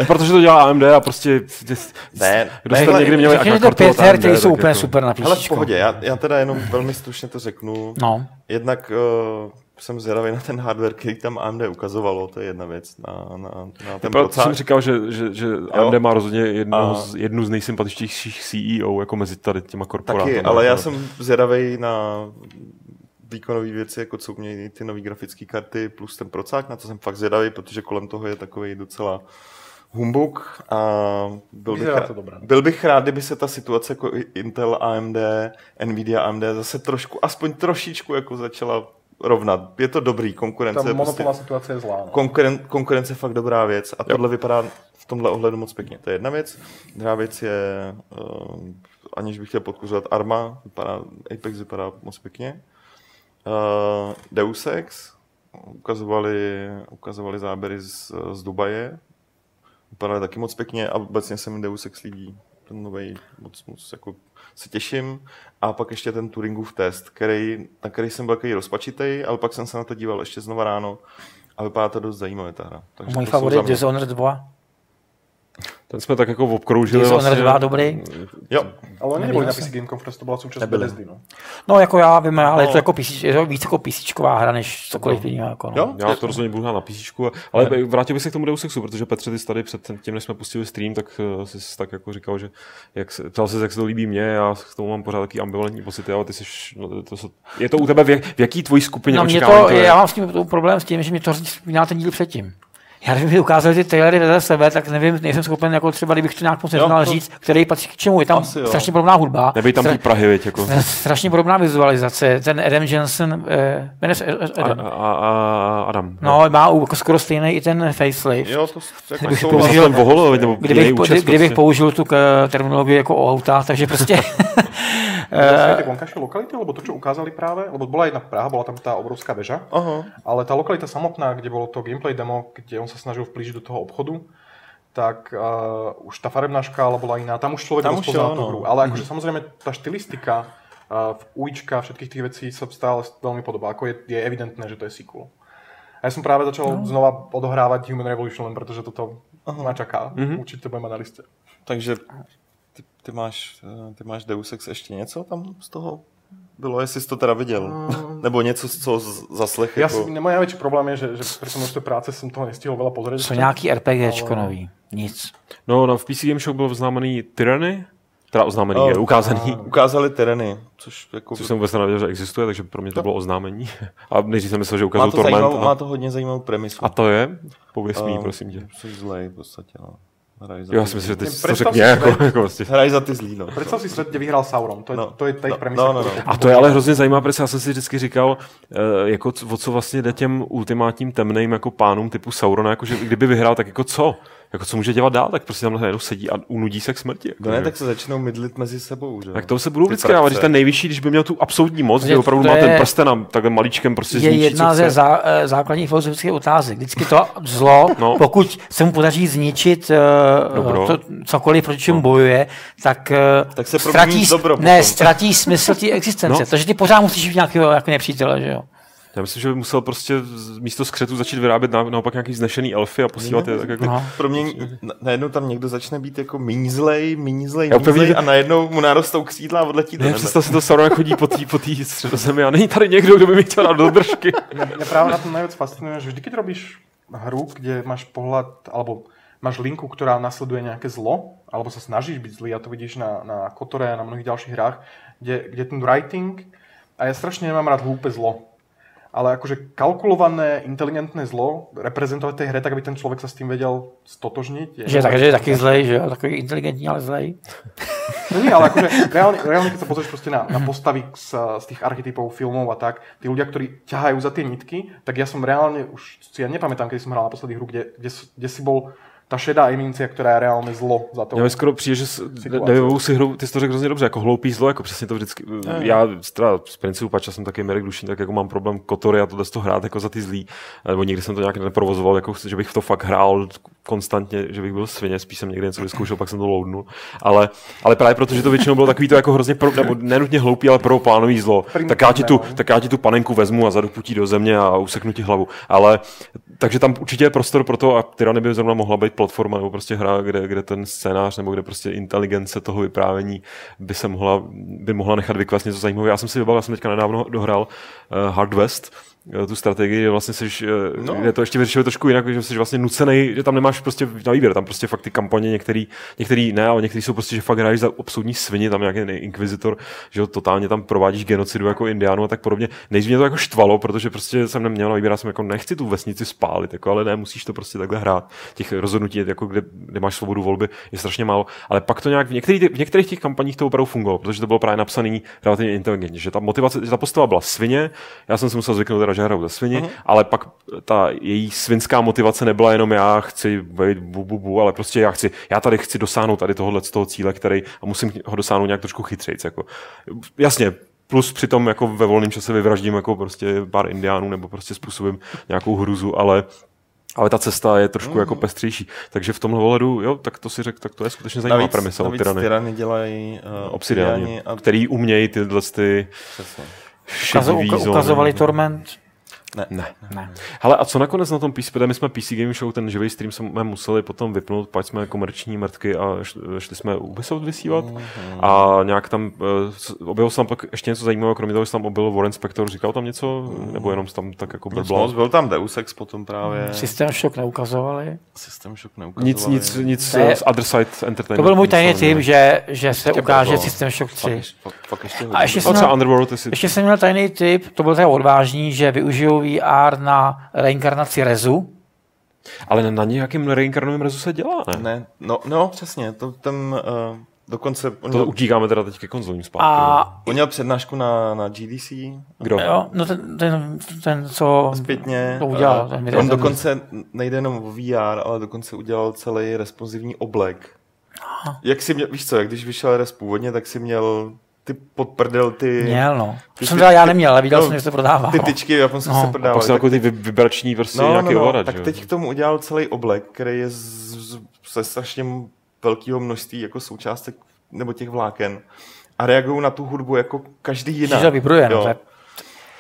protože to dělá AMD a prostě... Ne, kdo jste někdy měli Řekněme to pět her, které jsou úplně jako... super na píšičku. Ale v pohodě, já, já teda jenom velmi stručně to řeknu. No. Jednak uh, jsem zvědavý na ten hardware, který tam AMD ukazovalo, to je jedna věc. Na, na, na ten Proto jsem říkal, že, že, že AMD má rozhodně jednu, a... z, jednu z nejsympatičtějších CEO jako mezi tady těma korporáty. Taky, ale já jsem zvědavý na výkonové věci, jako co mějí ty nové grafické karty plus ten procák, na to jsem fakt zvědavý, protože kolem toho je takový docela humbuk a byl bych, rád, byl bych rád, kdyby se ta situace jako Intel, AMD, Nvidia, AMD zase trošku, aspoň trošičku jako začala rovnat. Je to dobrý, konkurence. Ta monopolná prostě, situace je zlá. No. Konkuren, konkurence je fakt dobrá věc a tohle vypadá v tomhle ohledu moc pěkně. To je jedna věc. Druhá věc je, uh, aniž bych chtěl podkuřovat Arma, vypadá, Apex vypadá moc pěkně. Uh, Deus Ex, ukazovali, ukazovali záběry z, z Dubaje, vypadaly taky moc pěkně a obecně se mi Deus Ex líbí. Ten nový moc, moc jako se těším. A pak ještě ten Turingův test, který, na který jsem byl takový rozpačitý, ale pak jsem se na to díval ještě znova ráno a vypadá to dost zajímavě ta hra. Takže Můj favorit Dishonored 2. Ten jsme tak jako obkroužili. Dishonored vlastně. 2 dobrý. Jo. Ale oni nebyli na PC Game Conference, to byla součást Bethesdy, no. No jako já vím, ale no. je to jako PC, je to víc jako PC hra, než cokoliv jiného. Jako, no. Jo? Já to rozhodně budu hrát na PC, ale ne. vrátil bych se k tomu Deus Exu, protože Petře, ty jsi tady před tím, než jsme pustili stream, tak uh, jsi tak jako říkal, že jak se, ptal se, jak se to líbí mně, já k tomu mám pořád taky ambivalentní pocity, ale ty jsi, no, to, je to u tebe v, v jaký tvojí skupině no, mě to, to je? já mám s tím problém s tím, že mě to vzpomíná ten díl předtím já kdybych ukázal ty trailery vedle sebe, tak nevím, nejsem schopen, jako třeba, kdybych to nějak moc neznal říct, který patří k čemu. Je tam Asi, strašně podobná hudba. Nebej tam ty Prahy, věď, jako. Strašně podobná vizualizace. Ten Adam Jensen, eh, jmenuje se Adam. A, a, a, Adam. No, má jako skoro stejný i ten facelift. Jo, to jako kdybych použil, vohol, nebo kdybych, účest, kdybych prostě. použil tu terminologii jako o autách, takže prostě Uh, tie vonkajšie lokality, lebo to, čo ukázali práve, lebo bola jedna Praha, bola tam tá obrovská väža, uh-huh. ale tá lokalita samotná, kde bolo to gameplay demo, kde on sa snažil vplížiť do toho obchodu, tak uh, už tá farebná škála bola iná. Tam už človek tam rozpoznal tú hru. Ale akože samozrejme tá štilistika, uh, ulička, všetkých tých vecí sa stále veľmi podobá. Ako je, je evidentné, že to je sequel. A ja som práve začal no. znova odohrávať Human Revolution len pretože toto uh-huh. ma čaká. Mm-hmm. Určite to budeme na liste. Takže ty, ty, máš, eh, ty máš Deus Ex ještě něco tam z toho bylo, jestli jsi to teda viděl. Uh, Nebo něco, co zaslech. Já jako... můj největší problém je, že, že při množství práce jsem toho nestihl veľa pozrieť. Co nějaký RPGčko ale... nový? Nic. No, no, v PC Game Show byl oznámený Tyranny, teda oznámený, oh, je ukázaný. A, ukázali Tyranny, což jako... Což jsem vůbec nevěděl, že existuje, takže pro mě to bylo oznámení. A nejdřív jsem myslel, že ukázal Torment. Zajímavou, a... Má to hodně zajímavou premisu. A to je? Pověs mi, uh, prosím tě. Jsi zlej v podstatě, no. Hraj za jo, já si myslím, že ty to řekně jako, jako vlastně. Hraj za ty zlý, no. Představ si svět, kde vyhrál Sauron, to je, no. to je tady no, premisa. No, no, no. A to je ale hrozně zajímavé, protože já jsem si vždycky říkal, uh, jako o co vlastně jde těm ultimátním temným jako pánům typu Saurona, jako že kdyby vyhrál, tak jako co? Jako co může dělat dál, tak prostě tam najednou sedí a unudí se k smrti. Jako, no ne, tak se začnou mydlit mezi sebou. Že? Tak to se budou vždycky dávat, že ten nejvyšší, když by měl tu absolutní moc, že opravdu má ten prsten a takhle malíčkem prostě Je zničí, jedna ze zá, eh, základních filozofických otázek. Vždycky to zlo, no. pokud se mu podaří zničit uh, to, cokoliv, proti čemu no. bojuje, tak, uh, tak se ztratí, dobro ne, ztratí smysl té existence. No. Takže ty pořád musíš mít nějakého jako nepřítele, že jo? Já myslím, že by musel prostě místo skřetu začít vyrábět na, naopak nějaký znešený elfy a posílat je tak jako... No. Pro mě najednou tam někdo začne být jako mízlej, mízlej, mízlej a najednou mu narostou křídla a odletí do nebe. Představ si to Sauron chodí po té po tý středozemi a není tady někdo, kdo by mi chtěl dát do držky. Mě právě na tom nejvíc fascinuje, že vždy, když robíš hru, kde máš pohled, alebo máš linku, která nasleduje nějaké zlo, alebo se snažíš být zlý, a to vidíš na, na Kotore a na mnohých dalších hrách, kde, kde ten writing, a já strašně nemám rád hlúpe zlo, ale akože kalkulované, inteligentné zlo reprezentovať tej hre, tak aby ten človek sa s tým vedel stotožniť. Je že, tak, že je taký zlej, že jo, takový inteligentní, ale zlej. No nie, ale akože reálne, reálne keď sa pozrieš proste na, na postavy z, z tých archetypov filmov a tak, tí ľudia, ktorí ťahajú za tie nitky, tak ja som reálne už, si ja nepamätám, keď som hral naposledy hru, kde, kde, kde si bol ta šedá eminince, která je reálně zlo za to. Já mi skoro přijde, že nevybavu si hru, ty jsi to řekl hrozně dobře, jako hloupý zlo, jako přesně to vždycky. Ne. Já teda z principu pača jsem taky Mirek Dušín, tak jako mám problém kotory a tohle to hrát jako za ty zlý, nebo nikdy jsem to nějak neprovozoval, jako že bych to fakt hrál konstantně, že bych byl svině, spíš jsem někdy něco vyzkoušel, pak jsem to loadnul. Ale, ale právě protože to většinou bylo takový to jako hrozně pro, nebo nenutně hloupý, ale pro plánový zlo. Tak já, ti tu, tak já ti tu panenku vezmu a zaduputí do země a useknu ti hlavu. Ale takže tam určitě je prostor pro to a Tyranny by zrovna mohla být platforma nebo prostě hra, kde, kde ten scénář nebo kde prostě inteligence toho vyprávění by se mohla, by mohla nechat vykvést něco zajímavého. Já jsem si vybavil, já jsem teďka nedávno dohrál uh, Hard West, tu strategii, vlastně jsi, eh, no. kde to ještě vyřešili trošku jinak, že jsi vlastně nucený, že tam nemáš prostě na výběr, tam prostě fakt ty kampaně, některý, některý ne, ale některý jsou prostě, že fakt hraješ za obsudní svině, tam nějaký inkvizitor, že jo, totálně tam provádíš genocidu jako indiánu a tak podobně. Nejdřív mě to jako štvalo, protože prostě jsem neměl na výběr, já jsem jako nechci tu vesnici spálit, jako, ale ne, musíš to prostě takhle hrát. Těch rozhodnutí, jako kde, kde máš svobodu volby, je strašně málo. Ale pak to nějak v některých, v některých těch kampaních to opravdu fungovalo, protože to bylo právě napsané relativně inteligentně, že ta motivace, že ta postava byla svině, já jsem si musel zvyknout teda, že hraju ze svině, uh-huh. ale pak ta její svinská motivace nebyla jenom já chci být bu, bu, bu, ale prostě já chci, já tady chci dosáhnout tady tohohle z toho cíle, který a musím ho dosáhnout nějak trošku chytřejc. Jako. Jasně, plus přitom jako ve volném čase vyvraždím jako prostě pár indiánů nebo prostě způsobím nějakou hruzu, ale ale ta cesta je trošku mm. jako mhm. pestřejší. Takže v tomhle ohledu, jo, tak to si řekl, tak to je skutečně zajímavá navíc, premisa navíc tyrany. tyrany dělají uh, obsidiáni, a... který umějí tyhle ty Ukazo, ukazovali Torment ne. ne. ne. Hele, a co nakonec na tom PC, my jsme PC Game Show, ten živý stream jsme museli potom vypnout, pak jsme komerční mrtky a šli jsme Ubisoft vysílat mm-hmm. a nějak tam, uh, objevil se tam pak ještě něco zajímavého, kromě toho, že tam objevil Warren Spector, říkal tam něco, mm. nebo jenom tam tak jako blbla? byl tam Deus Ex potom právě. System Shock neukazovali. System Shock neukazovali. Nic, nic, nic je, z Other Side Entertainment. To byl můj tajný tým, že, že se ukáže System Shock 3. Fakt, fakt ještě a ještě jsem, měl, ještě jsem měl tajný tip, to byl tak odvážný, že využiju VR na reinkarnaci Rezu. Ale na nějakém reinkarnovém Rezu se dělá, ne? Ne, no, no přesně, to tam uh, dokonce... On to utíkáme teda teď ke konzolním zpátky. A... On měl přednášku na, na GDC. Kdo? Jo, no ten, ten, ten co Zpětně, to udělal. Uh, ten on dokonce nejde jenom o VR, ale dokonce udělal celý responsivní oblek. Aha. Jak si měl, víš co, jak když vyšel res původně, tak si měl ty podprdel, ty... Měl, no. Ty, jsem teda já neměl, ale viděl no, jsem, že se prodává. Ty tyčky v Japonsku no. se prodávaly. Pak jako ty vibrační prostě no, nějaký no, no, ovladač. Tak teď k tomu udělal celý oblek, který je z, ze strašně velkého množství jako součástek nebo těch vláken a reagují na tu hudbu jako každý jiný. Že vibruje, no,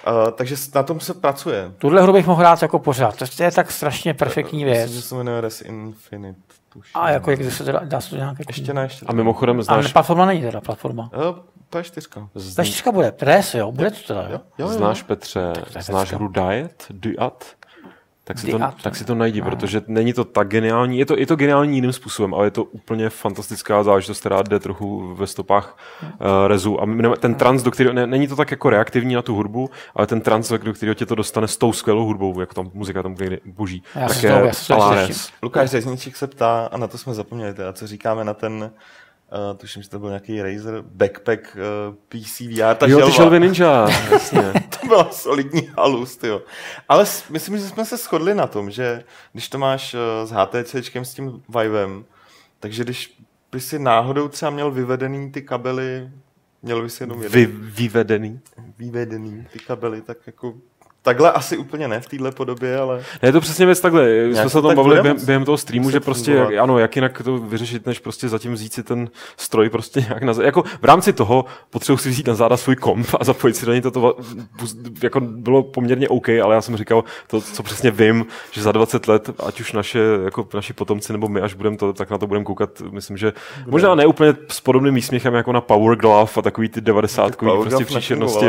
Uh, takže na tom se pracuje. Tuhle hru bych mohl hrát jako pořád. To je tak strašně perfektní věc. Myslím, že se jmenuje Res Infinite. Tuším. A jako jak se teda, dá se to nějak... Ještě ne, ještě A mimochodem znáš... Ale platforma není teda platforma. Uh, P4. P4 bude. Res, jo, bude to teda, jo. jo, jo. Znáš Petře, znáš hru Diet? Diat? tak si, to, tak si to najdi, no. protože není to tak geniální. Je to, je to geniální jiným způsobem, ale je to úplně fantastická záležitost, která jde trochu ve stopách uh, rezu. A ten trans, do kterého, ne, není to tak jako reaktivní na tu hudbu, ale ten trans, do kterého tě to dostane s tou skvělou hudbou, jako tam muzika tam někdy boží. Já tak je Lukáš Řezničík se ptá, a na to jsme zapomněli, teda, co říkáme na ten Uh, tuším, že to byl nějaký Razer Backpack uh, PC VR. Ta jo, ty želvy Ninja, jasně. to byla solidní halus, tyjo. Ale myslím, že jsme se shodli na tom, že když to máš uh, s HTCčkem, s tím Vivem, takže když by si náhodou třeba měl vyvedený ty kabely, měl by si jenom jeden. Vy, vyvedený? Vyvedený ty kabely, tak jako Takhle asi úplně ne v téhle podobě, ale... Ne, je to přesně věc takhle. My jsme se o tom bavili během, během toho streamu, že prostě, jak, ano, jak jinak to vyřešit, než prostě zatím vzít si ten stroj prostě nějak na Jako v rámci toho potřebuji si vzít na záda svůj komp a zapojit si do něj to, jako bylo poměrně OK, ale já jsem říkal to, co přesně vím, že za 20 let, ať už naše, jako naši potomci nebo my, až budeme to, tak na to budeme koukat, myslím, že Bude. možná ne úplně s podobným výsměchem jako na Power Glove a takový ty 90 prostě příšernosti.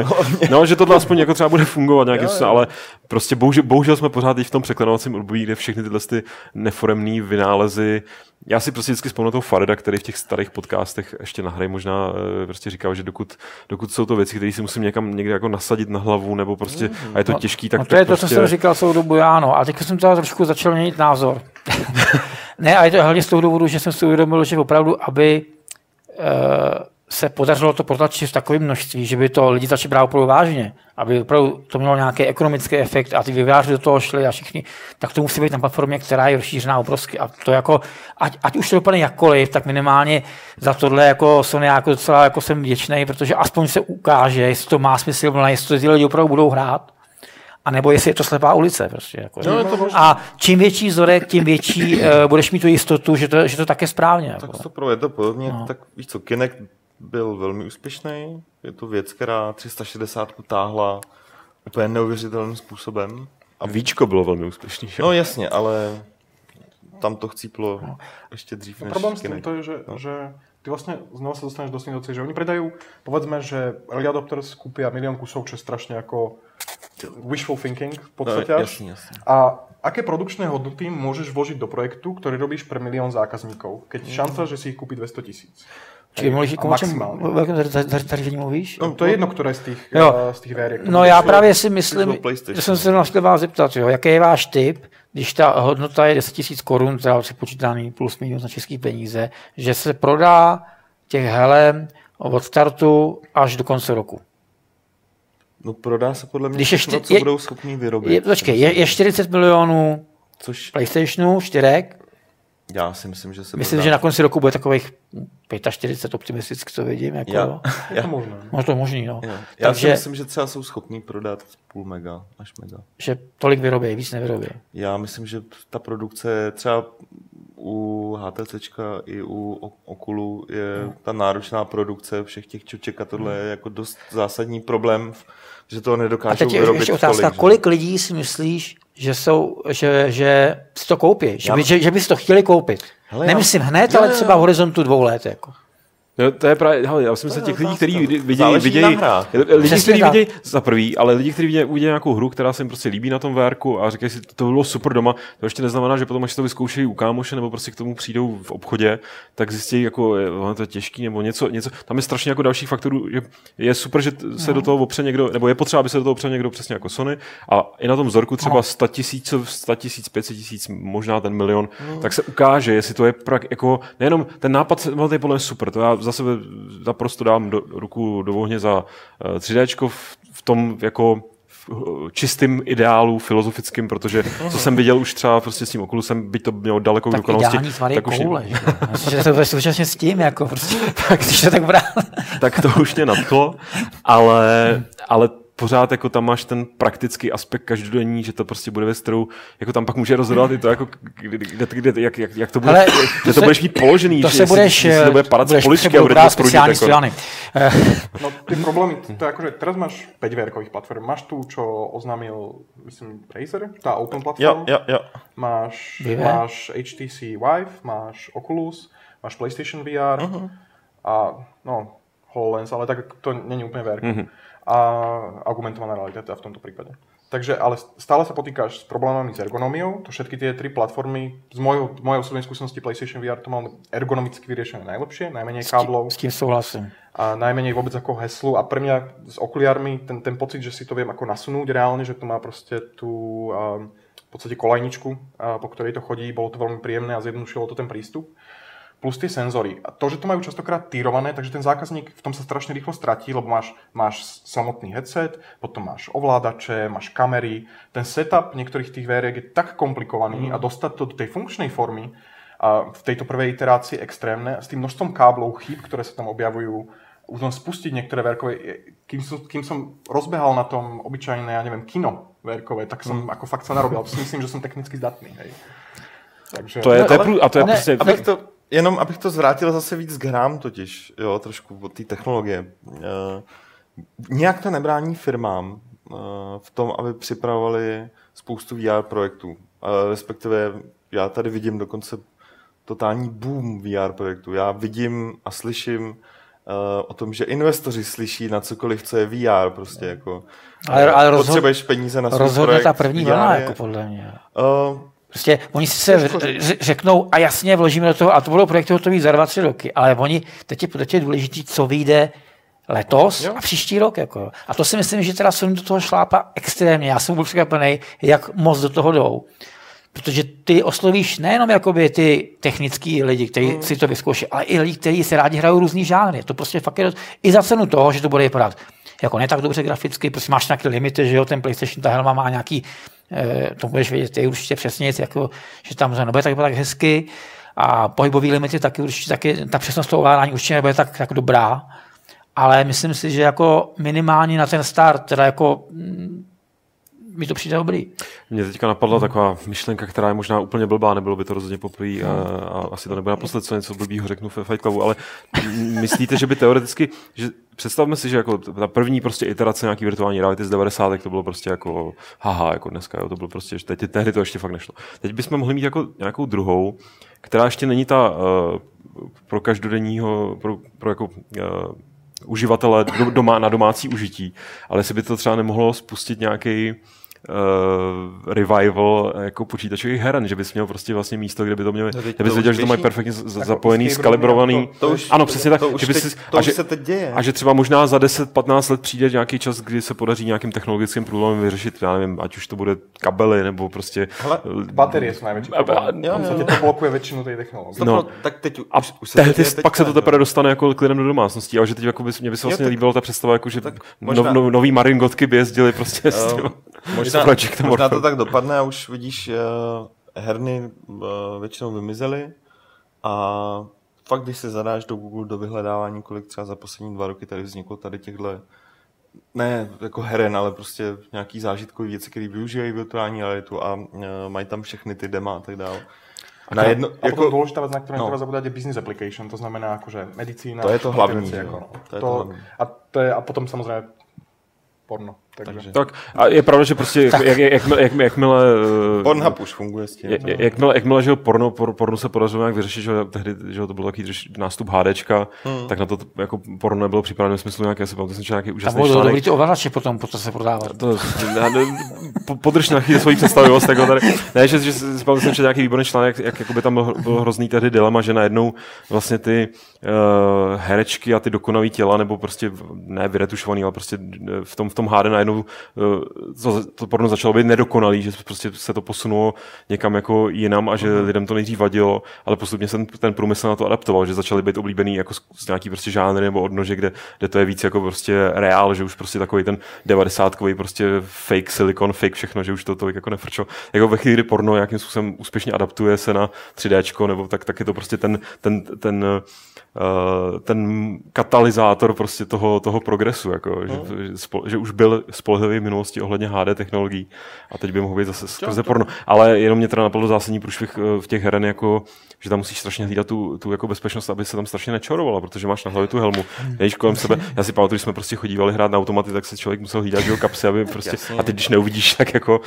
No, že tohle aspoň jako třeba bude fungovat nějakým jsme, ale prostě bohužel, bohužel jsme pořád i v tom překlenovacím období, kde všechny tyhle ty neforemné vynálezy já si prostě vždycky vzpomínám toho Fareda, který v těch starých podcastech ještě nahraje možná eh, prostě říkal, že dokud, dokud jsou to věci, které si musím někam někde jako nasadit na hlavu, nebo prostě a je to no, těžký, tak no to je prostě... to, co jsem říkal celou dobu, já ano. A teď jsem to trošku začal měnit názor. ne, a je to hlavně z toho důvodu, že jsem si uvědomil, že opravdu, aby uh, se podařilo to protlačit v takovém množství, že by to lidi začali brát opravdu vážně, aby opravdu to mělo nějaký ekonomický efekt a ty vyváři do toho šli a všichni, tak to musí být na platformě, která je rozšířená obrovsky. A to jako, ať, ať už to dopadne jakkoliv, tak minimálně za tohle jako Sony jako docela jako jsem vděčný, protože aspoň se ukáže, jestli to má smysl, jestli to ty lidi opravdu budou hrát. A nebo jestli je to slepá ulice. Prostě, jako, no, to a čím větší vzorek, tím větší uh, budeš mít tu jistotu, že to, že to tak je správně. Tak jako. to je to podobně, no. tak víš co, Kinect byl velmi úspěšný. Je to věc, která 360 táhla úplně neuvěřitelným způsobem. A Víčko bylo velmi úspěšný. Že? No jasně, ale tam to chcíplo no. ještě dřív no, než Problém s tím to je, že, no. že ty vlastně znovu se dostaneš do situace, že oni predají, povedzme, že early adopters koupí milion kusov, čo je strašně jako wishful thinking v podstatě. No, jasný, jasný. A aké produkčné hodnoty můžeš vložiť do projektu, který robíš pre milión zákazníků, keď mm. šance, že si ich kúpi 200 tisíc? Čili mluvíš, o čem, velkém zařízení mluvíš? No, to je jedno, které z těch, jo. Eh, z těch věr. No já právě si myslím, že jsem se chtěl vás zeptat, jo, jaký je váš tip, když ta hodnota je 10 000 korun, teda si počítaný plus minus na české peníze, že se prodá těch helem od startu až do konce roku. No prodá se podle mě Když všechno, co je, budou schopní vyrobit. Je, počkej, je, je 40 milionů Což... PlayStationu, čtyřek, já si myslím, že se Myslím, dát... že na konci roku bude takových 45 optimisticky, co vidím. Jako, já, já. to možné. Možná to možný, no. Já, já Takže, si myslím, že třeba jsou schopní prodat půl mega až mega. Že tolik vyrobí, víc nevyrobí. Já myslím, že ta produkce třeba u HTC i u Okulu je no. ta náročná produkce všech těch čoček a tohle je jako dost zásadní problém, že to nedokážou a teď vyrobit ještě otázka, tolik, kolik lidí si myslíš, že, jsou, že, že si to koupí, že, by, že, že by si to chtěli koupit. Hele, Nemyslím hned, já, ale třeba v horizontu dvou let. Jako. No, to je právě, hele, já si myslím, těch lidí, kteří vidějí, vidějí lidi, kteří vidějí, za prvý, ale lidi, kteří vidějí, vidějí nějakou hru, která se jim prostě líbí na tom verku a říkají si, to bylo super doma, to ještě neznamená, že potom, až to vyzkoušejí u kámoše nebo prostě k tomu přijdou v obchodě, tak zjistí, jako je, to je těžký nebo něco, něco. Tam je strašně jako dalších faktorů, že je super, že se no. do toho opře někdo, nebo je potřeba, aby se do toho opřel někdo přesně jako Sony a i na tom vzorku třeba 100 tisíc, 100 tisíc, 500 tisíc, možná ten milion, no. tak se ukáže, jestli to je prak, jako nejenom ten nápad, to je podle mě super, to já zase naprosto dám do, ruku do ohně za 3D v, v tom jako čistým ideálu filozofickým, protože co jsem viděl už třeba prostě s tím Oculusem, by to mělo daleko tak dokonalosti. Tak už koule, že? že to bude současně s tím, jako prostě, tak, když to tak brát. tak to už mě nadchlo, ale, ale pořád jako tam máš ten praktický aspekt každodenní, že to prostě bude ve kterou jako tam pak může rozhodovat i to, jako, kde, kde, kde, jak, jak, jak to bude, Ale to kde se, to budeš mít položený, to že se budeš, jestli, to bude padat budeš z poličky a bude to sprudit. Jako... no, ty problémy, to je akože, teraz máš 5 verkových platform. Máš tu, čo oznámil, myslím, Razer, tá open platform. Ja, ja, ja. Máš, máš HTC Vive, máš Oculus, máš PlayStation VR uh-huh. a no, HoloLens, ale tak to není úplne VR. Uh-huh a argumentovaná realita teda v tomto prípade. Takže, ale stále sa potýkaš s problémami s ergonómiou. To všetky tie tri platformy, z mojej, mojej osobnej skúsenosti PlayStation VR to mal ergonomicky vyriešené najlepšie, najmenej káblov. S tým súhlasím. A najmenej vôbec ako heslu. A pre mňa s okuliarmi ten, ten pocit, že si to viem ako nasunúť reálne, že to má proste tú um, v podstate kolajničku, po ktorej to chodí, bolo to veľmi príjemné a zjednodušilo to ten prístup plus tie senzory. A to, že to majú častokrát týrované, takže ten zákazník v tom sa strašne rýchlo stratí, lebo máš, máš samotný headset, potom máš ovládače, máš kamery. Ten setup niektorých tých veriek je tak komplikovaný mm. a dostať to do tej funkčnej formy a v tejto prvej iterácii extrémne s tým množstvom káblov, chýb, ktoré sa tam objavujú, už len spustiť niektoré verkové, kým som, kým som rozbehal na tom obyčajné, ja neviem, kino verkové, tak som mm. ako fakt sa narobil. Si myslím, že som technicky zdatný. Hej. Takže... To je, to je, a to je ne, prostě... Abych to, jenom abych to zvrátil zase víc k hrám totiž, jo, trošku od té technologie. Uh, nějak to nebrání firmám uh, v tom, aby připravovali spoustu VR projektů. Uh, respektive já tady vidím dokonce totální boom VR projektů. Já vidím a slyším o tom, že investoři slyší na cokoliv, co je VR, prostě jako. Ale, ale rozhod, potřebuješ peníze na svůj rozhodně projekt, ta první vlna, jako podle mě. Uh, Prostě oni si se řeknou a jasně vložíme do toho, a to budou projekty hotové za dva, tři roky, ale oni, teď je, teď je důležité, co vyjde letos Jo. a příští rok. Jako. A to si myslím, že teda Sony do toho šlápa extrémně. Já jsem byl překvapený, jak moc do toho jdou. Protože ty oslovíš nejenom jakoby ty technický lidi, kteří Mm. si to vyzkouší, ale i lidi, kteří si rádi hrajou různý žánry. To prostě fakt je dost- i za cenu toho, že to bude vypadat jako ne tak dobře graficky, prostě máš nějaké limity, že jo, ten PlayStation, ta helma má nějaký, to budeš vědět ty určitě přesně, jako, že tam nebude tak, tak hezky a pohybový limity taky určitě, taky, ta přesnost toho ovládání určitě nebude tak, tak dobrá, ale myslím si, že jako minimálně na ten start, teda jako mm, mi to přijde dobrý. Mně teďka napadla taková myšlenka, která je možná úplně blbá, nebylo by to rozhodně poprvé a, a asi to nebude naposled, co něco blbýho řeknu v Fight Clubu, ale myslíte, že by teoreticky, že představme si, že jako ta první prostě iterace nějaký virtuální reality z 90. to bylo prostě jako haha, jako dneska, jo, to bylo prostě, že teď, tehdy to ještě fakt nešlo. Teď bychom mohli mít jako nějakou druhou, která ještě není ta uh, pro každodenního, pro, pro jako uh, uživatele do, doma, na domácí užití, ale jestli by to třeba nemohlo spustit nějaký uh, revival jako počítačových heren, že bys měl prostě vlastně místo, kde by to měli, No teď kde bys to věděl, že to mají perfektně z- Jako zapojený, skalibrovaný. jako to už- ano, přesně tak. to už že bys teď- to a už že- se teď děje. A že třeba možná za 10-15 let přijde nějaký čas, kdy se podaří nějakým technologickým průlomem vyřešit, já nevím, ať už to bude kabely, nebo prostě... Hele, Baterie jsou největší problém. to blokuje většinu té technologie. No. tak teď A už, už se tehdy, to děje pak se to teprve dostane jako k lidem do domácností, ale že teď jako by, mě by se vlastně tak- líbila ta představa, jako, že no, no, nový Maringotky by jezdili prostě s Eh, těma, možná, s Projectem možná to tak dopadne a už vidíš, uh, herny uh, většinou vymizely a fakt, když se zadáš do Google do vyhledávání, kolik třeba za poslední dva roky tady vzniklo tady těchto ne jako heren, ale prostě nějaký zážitkové věci, které využívají virtuální realitu a uh, mají tam všechny ty dema a tak dále. Na jedno, A potom jako, dôležitá vec, na ktorú no. zabúdať, je business application, to znamená akože medicína. To je to hlavní, veci, že ako, jo. no. To je to hlavní. a, to je, a potom samozrejme porno. Takže, Takže. Tak a je pravda, že prostě jak, jak, jakmile, jak, jakmile, eh, Pornhub už funguje s tím. je- jakmile, jakmile, že porno, por, porno se podařilo nějak vyřešit, že tehdy, že to byl takový nástup HDčka, hmm. tak na to jako porno nebylo připraveno v smyslu nějaké, já si pamatuju, jsem četl nějaký úžasný budou článek. dobrý ty ovladače potom, potom se prodávat. To, já ne, po- podrž na chvíli svoji představivost. Jako tady. Ne, že, že si pamatuju, jsem četl nějaký výborný článek, jak, jak jakoby tam byl, byl hrozný tehdy dilema, že najednou vlastně ty uh, herečky a ty dokonalý těla, nebo prostě ne vyretušovaný, ale prostě eh, v tom, v tom HD najednou to, to porno začalo být nedokonalý, že prostě se to posunulo někam jako jinam a že Mhm. uh-huh. lidem to nejdřív vadilo, ale postupně se ten, ten průmysl na to adaptoval, že začaly být oblíbený jako z, z nějaký prostě žánry nebo odnože, kde, kde to je víc jako prostě reál, že už prostě takový ten 90 prostě fake silikon, fake všechno, že už to tolik jako nefrčilo. Jako ve chvíli, kdy porno nějakým způsobem úspěšně adaptuje se na 3D, nebo tak, tak je to prostě ten, ten, ten Uh, ten katalyzátor prostě toho, toho progresu, jako, No. že, že, spol, že, už byl spolehlivý v minulosti ohledně HD technologií a teď by mohl být zase skrze porno. Ale jenom mě teda napadlo zásadní průšvih eh, v těch heren, jako, že tam musíš strašně hlídat tu, tu jako bezpečnost, aby se tam strašně nečorovala, protože máš na hlavě tu helmu. Nejíš kolem sebe. Já si pamatuju, když jsme prostě chodívali hrát na automaty, tak se člověk musel hlídat že jo, kapsy, aby prostě, Jasně. a teď když neuvidíš, tak jako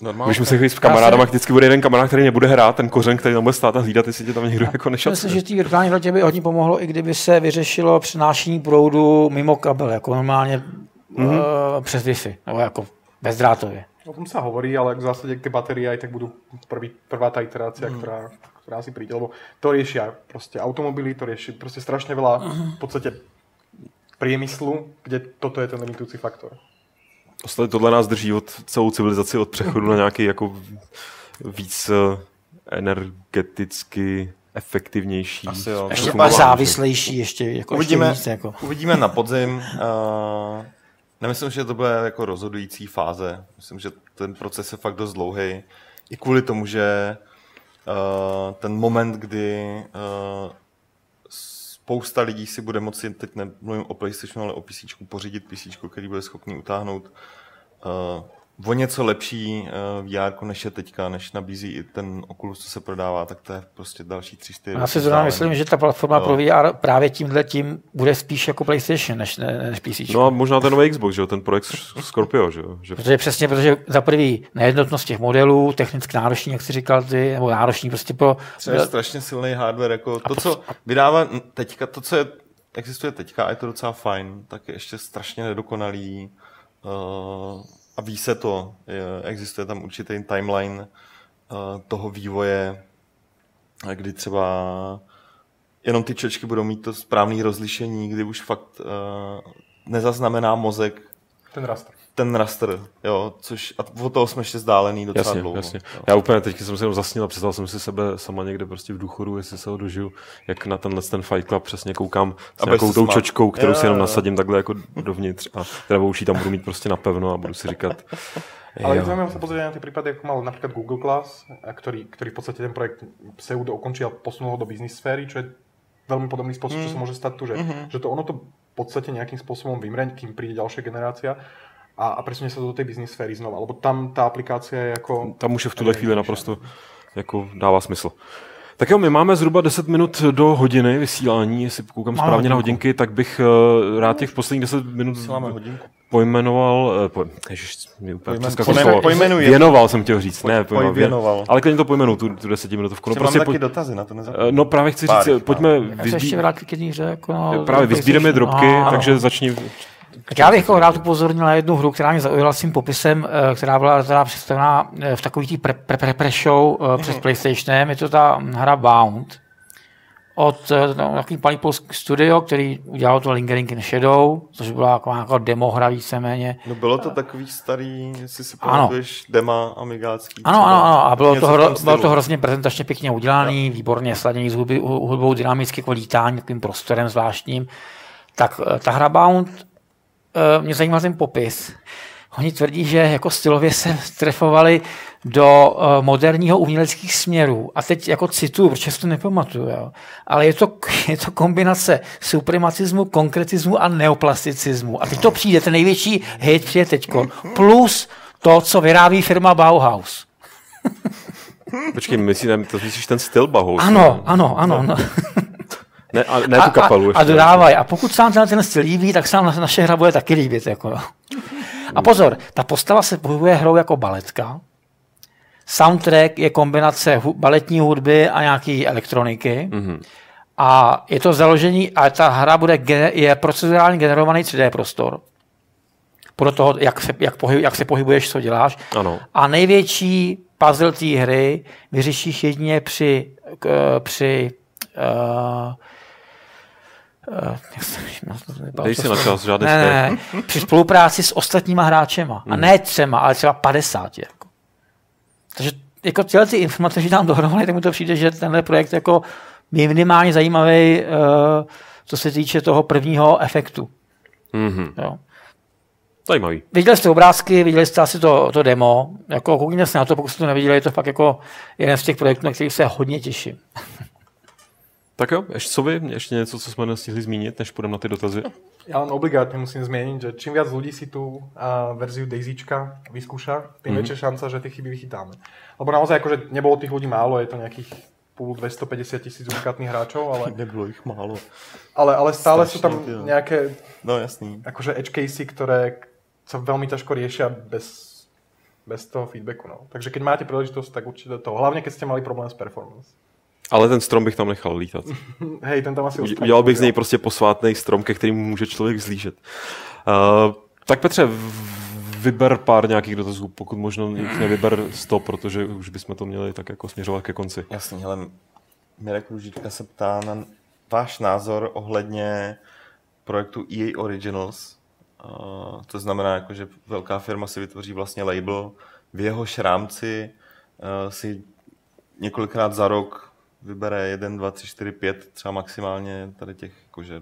Normálně. když musíš jít s kamarádama, vždycky bude jeden kamarád, který nebude hrát, ten kořen, který tam bude stát a hlídat, jestli tě tam někdo jako Myslím, nešacuje. že té virtuální realitě by hodně pomohlo, i kdyby se vyřešilo přenášení proudu mimo kabel, jako normálně mm-hmm. uh, přes Wi-Fi, nebo jako bezdrátově. O tom sa hovorí, ale v zásade tie batérie aj tak budú prvý, prvá tá iterácia, mm. ktorá, ktorá asi príde, lebo to riešia proste automobily, to rieši proste strašne veľa v podstate priemyslu, kde toto je ten limitujúci faktor. Ostatně tohle nás drží od celou civilizaci od přechodu na nějaký jako víc eh, energeticky efektivnější. Asi jo. Ještě závislejší, ještě, jako Uvidíme, ještě víc, jako. uvidíme na podzim. Uh, nemyslím, že to bude jako rozhodující fáze. Myslím, že ten proces je fakt dost dlouhý. I kvůli tomu, že uh, ten moment, kdy uh, spousta lidí si bude moci, teď nemluvím o PlayStationu, ale o PC, pořídit PC, který bude schopný utáhnout uh, o něco lepší uh, VR, než je teďka, než nabízí i ten Oculus, co se prodává, tak to je prostě další 3-4 Já si zrovna myslím, že ta platforma pro VR právě tímhle tím bude spíš jako PlayStation než, ne- než PC. No a možná ten nový Xbox, že jo, ten projekt Scorpio, že jo. Že Protože přesně, protože za prvý nejednotnost těch modelů, technicky náročný, jak jsi říkal ty, nebo náročný prostě pro... Třeba je strašně silný hardware, jako to, co vydává teďka, to, co je existuje teďka a je to docela fajn, tak je ještě strašně nedokonalý uh, a ví se to, je, existuje tam určitý timeline uh, toho vývoje, kdy třeba jenom ty čočky budou mít to správné rozlišení, kdy už fakt uh, nezaznamená mozek ten raster ten raster, jo, což a od toho jsme ještě zdálený docela jasně, dlouho. Jasně. Já úplně teď jsem se jenom zasnil a představil jsem si sebe sama někde prostě v důchodu, jestli se ho dožiju, jak na tenhle ten Fight Club přesně koukám s a nějakou tou čočkou, kterou jo, si jenom nasadím takhle jako dovnitř a teda uší tam budu mít prostě napevno a budu si říkat, ale je zaujímavé sa pozrieť na tie prípady, ako mal napríklad Google Class, ktorý, ktorý v podstate ten projekt pseudo ukončil a posunul ho do biznis sféry, čo je veľmi podobný spôsob, mm. čo sa môže stať tu, že, mm-hmm. že to ono to podstate nejakým spôsobom vymreň, kým príde ďalšia generácia a, a presunie sa do tej business sféry znova, lebo tam tá aplikácia je jako... Tam už je v tuhle chvíli naprosto jako dává smysl. Tak jo, my máme zhruba 10 minut do hodiny vysílání, jestli koukám máme správně hodinku. na hodinky, tak bych uh, rád těch posledních 10 minut pojmenoval, uh, po, ježiš, mi úplně Pojmen, pojmenuji. Věnoval jsem chtěl říct, ne, pojmenoval. Věnoval. Ale klidně to pojmenu, tu, tu desetiminutovku. No, prostě mám taky dotazy na to nezapomínám. Uh, no právě chci říct, Pár, pojďme... Já se ještě vrátit k jedné hře, jako no, Právě vyzbíráme drobky, takže začni tak já bych jako rád upozornil na jednu hru, která mě zaujala svým popisem, eh, která byla teda představena eh, v takový tý pre, pre, pre, pre show mm-hmm. přes PlayStationem. Je to ta hra Bound od no, takový malý polský studio, který udělal to Lingering in Shadow, což byla jako, jako demo hra víceméně. No bylo to takový starý, jestli si pamatuješ, dema amigácký. Ano, ano, ano, a bylo to, hro, bylo to hrozně prezentačně pěkně udělaný, ja. výborně sladěný s hudbou, dynamicky jako lítání, takovým prostorem zvláštním. Tak ta hra Bound mě zajímal ten popis. Oni tvrdí, že jako stylově se trefovali do eh, moderního uměleckých směrů. A teď jako cituju, protože si to nepamatuju, jo. ale je to, je to kombinace suprematismu, konkretismu a neoplasticismu. A teď to přijde, ten největší hit přijde teďko. Plus to, co vyrábí firma Bauhaus. Počkej, myslíš, to myslíš ten styl Bauhaus? Ano, ano, ano. No. Ne, a, ne tu kapelu. A, a, a dodávají. A pokud se nám ten styl líbí, tak se nám naše hra bude taky líbit. Jako, no. A pozor, ta postava se pohybuje hrou jako baletka. Soundtrack je kombinace hu- baletní hudby a nějaký elektroniky. Mm-hmm. A je to založení, a ta hra bude je procedurálně generovaný 3D prostor. Podle toho, jak se, jak, pohyb, jak se pohybuješ, co děláš. Ano. A největší puzzle té hry vyřešíš jedině při, k, při uh, Dej si na čas, žádný ne, ne, ne, při spolupráci s ostatníma hráčema. A hmm. ne třema, ale třeba 50. Jako. Takže jako tyhle ty informace, že tam dohromady, tak mi to přijde, že tenhle projekt jako je minimálně zajímavý, uh, co se týče toho prvního efektu. Mm-hmm. Jo. Zajímavý. Viděli jste obrázky, viděli jste asi to, to demo. Jako, koukněte se na to, pokud jste to neviděli, je to fakt jako jeden z těch projektů, na kterých se hodně těším. Tak jo, ještě co vy? Ještě něco, co jsme nestihli zmínit, než půjdeme na ty dotazy? Já len obligátně musím změnit, že čím víc lidí si tu uh, verziu Daisyčka vyskúša, tým mm-hmm. větší šance, že ty chyby vychytáme. Lebo naozaj akože nebolo tých ľudí málo, je to nějakých půl 250 tisíc unikátnych hráčov, ale... Nebylo jich málo. Ale, ale stále Strašně, sú tam jo. nějaké no, jasný. akože edge casey, ktoré sa veľmi ťažko riešia bez, bez toho feedbacku. No. Takže keď máte príležitosť, tak určite to. Hlavně keď ste mali problém s performance. Ale ten strom bych tam nechal lítat. Hej, ten tam asi Udělal bych z něj prostě posvátný strom, ke kterému může člověk zlížet. Uh, tak Petře, vyber pár nějakých dotazů, pokud možno jich nevyber 100, protože už bychom to měli tak jako směřovat ke konci. Jasně, hele, Mirek Růžička se ptá na váš názor ohledně projektu EA Originals. Uh, to znamená, jako, že velká firma si vytvoří vlastně label, v jeho rámci uh, si několikrát za rok vybere 1, 2, 3, 4, 5 třeba maximálně tady těch jakože